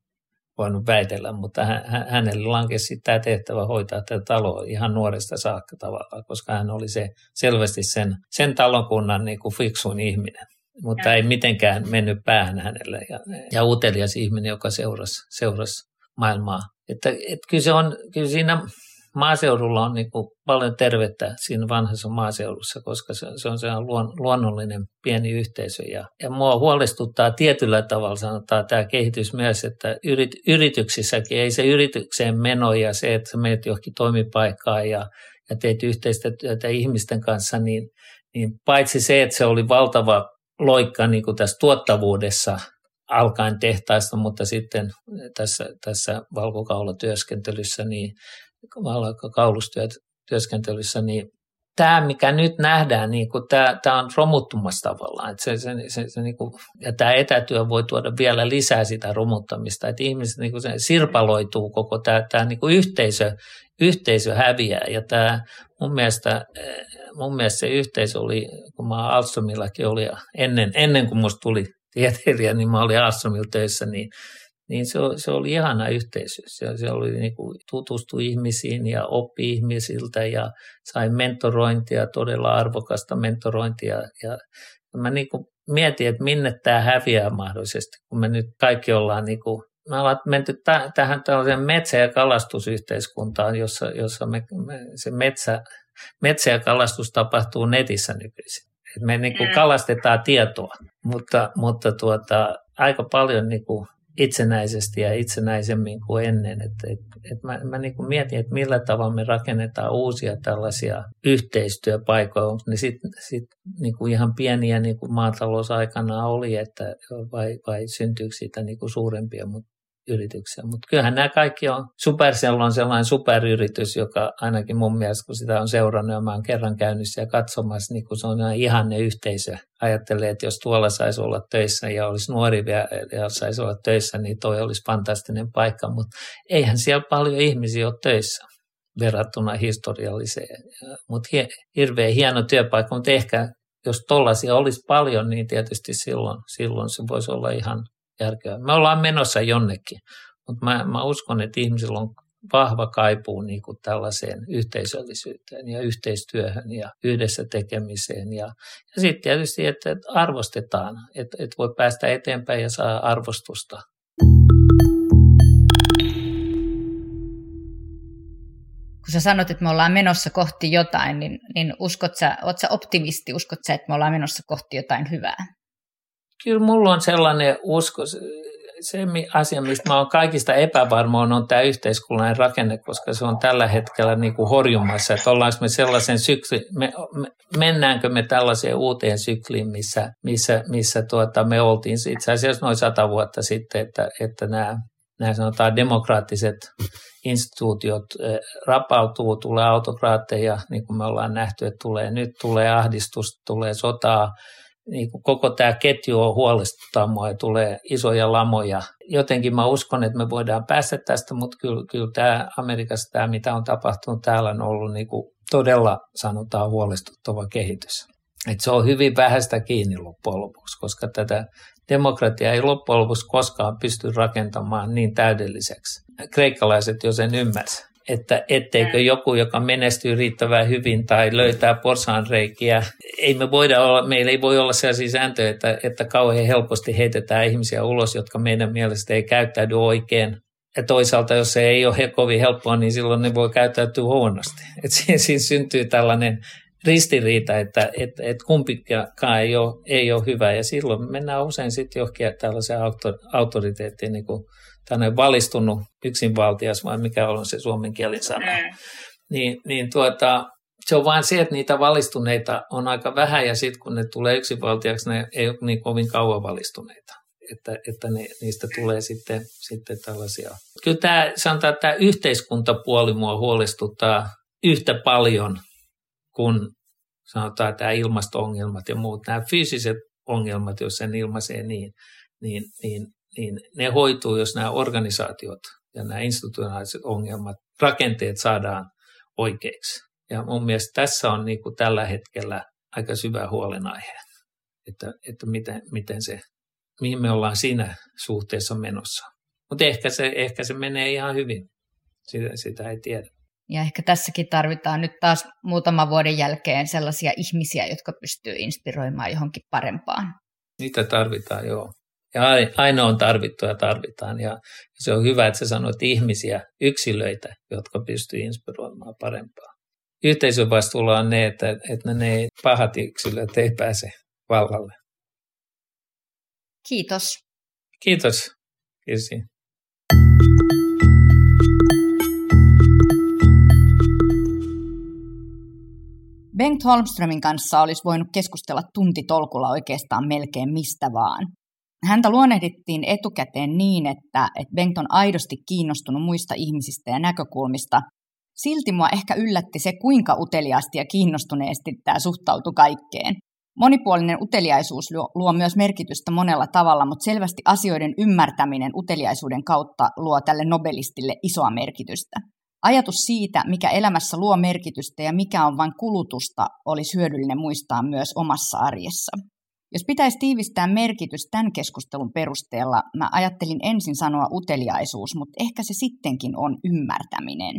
voinut väitellä, mutta hän, hänelle lankesi tämä tehtävä hoitaa tätä taloa ihan nuoresta saakka tavallaan, koska hän oli se selvästi sen, sen talonkunnan niin kuin fiksuin ihminen mutta ei mitenkään mennyt päähän hänelle. Ja, ja utelias ihminen, joka seurasi, seurasi maailmaa. Että, et kyllä, se on, kyllä siinä maaseudulla on niin kuin paljon tervettä siinä vanhassa maaseudussa, koska se, se on se luon, luonnollinen pieni yhteisö. Ja, ja mua huolestuttaa tietyllä tavalla sanotaan tämä kehitys myös, että yrit, yrityksissäkin ei se yritykseen meno ja se, että sä menet johonkin toimipaikkaan ja, ja teet yhteistä työtä ihmisten kanssa, niin, niin paitsi se, että se oli valtava loikka niin kuin tässä tuottavuudessa alkaen tehtaista, mutta sitten tässä, tässä valkokaulatyöskentelyssä, niin valkokaulustyöskentelyssä, niin tämä, mikä nyt nähdään, niin kuin tämä, tämä on romuttumassa tavallaan. Että se, se, se, se, niin kuin, ja tämä etätyö voi tuoda vielä lisää sitä romuttamista, että ihmiset niin kuin se sirpaloituu koko tämä, tämä niin kuin yhteisö, yhteisö häviää. Ja tämä mun mielestä, mun mielestä se yhteisö oli, kun mä Alstomillakin oli ennen, ennen kuin musta tuli tieteilijä, niin mä olin Alstomilla töissä, niin niin se, se oli ihana yhteisö. Se, se oli niin kuin tutustui ihmisiin ja oppi ihmisiltä ja sai mentorointia, todella arvokasta mentorointia. Ja, ja mä niin kuin mietin, että minne tämä häviää mahdollisesti, kun me nyt kaikki ollaan niin kuin me ollaan menty tähän tällaiseen metsä- ja kalastusyhteiskuntaan, jossa, jossa me, me, se metsä, metsä ja kalastus tapahtuu netissä nykyisin. Et me niin kuin kalastetaan tietoa, mutta, mutta tuota, aika paljon niin kuin itsenäisesti ja itsenäisemmin kuin ennen. Et, et, et mä mä niin kuin mietin, että millä tavalla me rakennetaan uusia tällaisia yhteistyöpaikoja. Onko ne sitten sit niin kuin ihan pieniä niin kuin maatalousaikana oli, että vai, vai syntyykö siitä niin kuin suurempia, mutta yrityksiä. Mutta kyllähän nämä kaikki on, Supercell on sellainen superyritys, joka ainakin mun mielestä, kun sitä on seurannut ja mä oon kerran käynyt siellä katsomassa, niin kun se on ihanne yhteisö. Ajattelee, että jos tuolla saisi olla töissä ja olisi nuori vielä ja saisi olla töissä, niin toi olisi fantastinen paikka, mutta eihän siellä paljon ihmisiä ole töissä verrattuna historialliseen. Mutta hirveän hieno työpaikka, mutta ehkä jos tollaisia olisi paljon, niin tietysti silloin, silloin se voisi olla ihan järkeä. Me ollaan menossa jonnekin, mutta mä, mä uskon, että ihmisillä on vahva kaipuu niin kuin tällaiseen yhteisöllisyyteen ja yhteistyöhön ja yhdessä tekemiseen. Ja, ja sitten tietysti, että arvostetaan, että, että voi päästä eteenpäin ja saa arvostusta. Kun sä sanot, että me ollaan menossa kohti jotain, niin, niin uskot sä, oot sä optimisti, uskot sä, että me ollaan menossa kohti jotain hyvää? Kyllä mulla on sellainen usko, se asia, mistä mä oon kaikista epävarma, on tämä yhteiskunnallinen rakenne, koska se on tällä hetkellä niin kuin horjumassa, että ollaanko me sellaisen sykli, me, me, mennäänkö me tällaiseen uuteen sykliin, missä, missä, missä tuota, me oltiin itse asiassa noin sata vuotta sitten, että, että nämä, nämä sanotaan demokraattiset instituutiot rapautuu, tulee autokraatteja, niin kuin me ollaan nähty, että tulee nyt, tulee ahdistusta, tulee sotaa, niin kuin koko tämä ketju on huolestuttaa mua ja tulee isoja lamoja. Jotenkin mä uskon, että me voidaan päästä tästä, mutta kyllä, kyllä tämä Amerikassa tämä, mitä on tapahtunut täällä, on ollut niin kuin todella sanotaan huolestuttava kehitys. Et se on hyvin vähäistä kiinni loppujen lopuksi, koska tätä demokratiaa ei loppujen lopuksi koskaan pysty rakentamaan niin täydelliseksi. Kreikkalaiset jo sen ymmärsivät että etteikö joku, joka menestyy riittävän hyvin tai löytää porsaanreikiä, ei me voida olla, meillä ei voi olla sellaisia sääntöjä, että, että kauhean helposti heitetään ihmisiä ulos, jotka meidän mielestä ei käyttäydy oikein. Ja toisaalta, jos se ei ole kovin helppoa, niin silloin ne voi käyttäytyä huonosti. Et siinä, siinä syntyy tällainen ristiriita, että et, et kumpikaan ei ole, ei ole hyvä. Ja silloin mennään usein sitten johonkin tällaiseen autoriteettiin, niin kuin tänne valistunut yksinvaltias, vai mikä on se suomen kielin sana. Mm. Niin, niin tuota, se on vain se, että niitä valistuneita on aika vähän ja sitten kun ne tulee yksinvaltiaksi, ne ei ole niin kovin kauan valistuneita. Että, että ne, niistä tulee sitten, sitten tällaisia. Kyllä tämä, sanotaan, että tämä yhteiskuntapuoli mua huolestuttaa yhtä paljon kuin sanotaan tämä ilmasto-ongelmat ja muut. Nämä fyysiset ongelmat, jos sen ilmaisee niin, niin, niin niin ne hoituu, jos nämä organisaatiot ja nämä institutionaaliset ongelmat, rakenteet saadaan oikeiksi. Ja mun mielestä tässä on niin kuin tällä hetkellä aika syvä huolenaihe, että, että miten, miten se, mihin me ollaan siinä suhteessa menossa. Mutta ehkä se, ehkä se menee ihan hyvin. Sitä, sitä ei tiedä. Ja ehkä tässäkin tarvitaan nyt taas muutaman vuoden jälkeen sellaisia ihmisiä, jotka pystyy inspiroimaan johonkin parempaan. Niitä tarvitaan, joo. Ja aina on tarvittu ja tarvitaan. Ja se on hyvä, että sä sanoit ihmisiä, yksilöitä, jotka pystyy inspiroimaan parempaa. Yhteisön vastuulla on ne, että, että ne pahat yksilöt ei pääse vallalle. Kiitos. Kiitos, Kirsi. Bengt Holmströmin kanssa olisi voinut keskustella tuntitolkulla oikeastaan melkein mistä vaan. Häntä luonnehdittiin etukäteen niin, että, että Bengt on aidosti kiinnostunut muista ihmisistä ja näkökulmista. Silti mua ehkä yllätti se, kuinka uteliaasti ja kiinnostuneesti tämä suhtautui kaikkeen. Monipuolinen uteliaisuus luo, luo myös merkitystä monella tavalla, mutta selvästi asioiden ymmärtäminen uteliaisuuden kautta luo tälle nobelistille isoa merkitystä. Ajatus siitä, mikä elämässä luo merkitystä ja mikä on vain kulutusta, olisi hyödyllinen muistaa myös omassa arjessa. Jos pitäisi tiivistää merkitys tämän keskustelun perusteella, mä ajattelin ensin sanoa uteliaisuus, mutta ehkä se sittenkin on ymmärtäminen.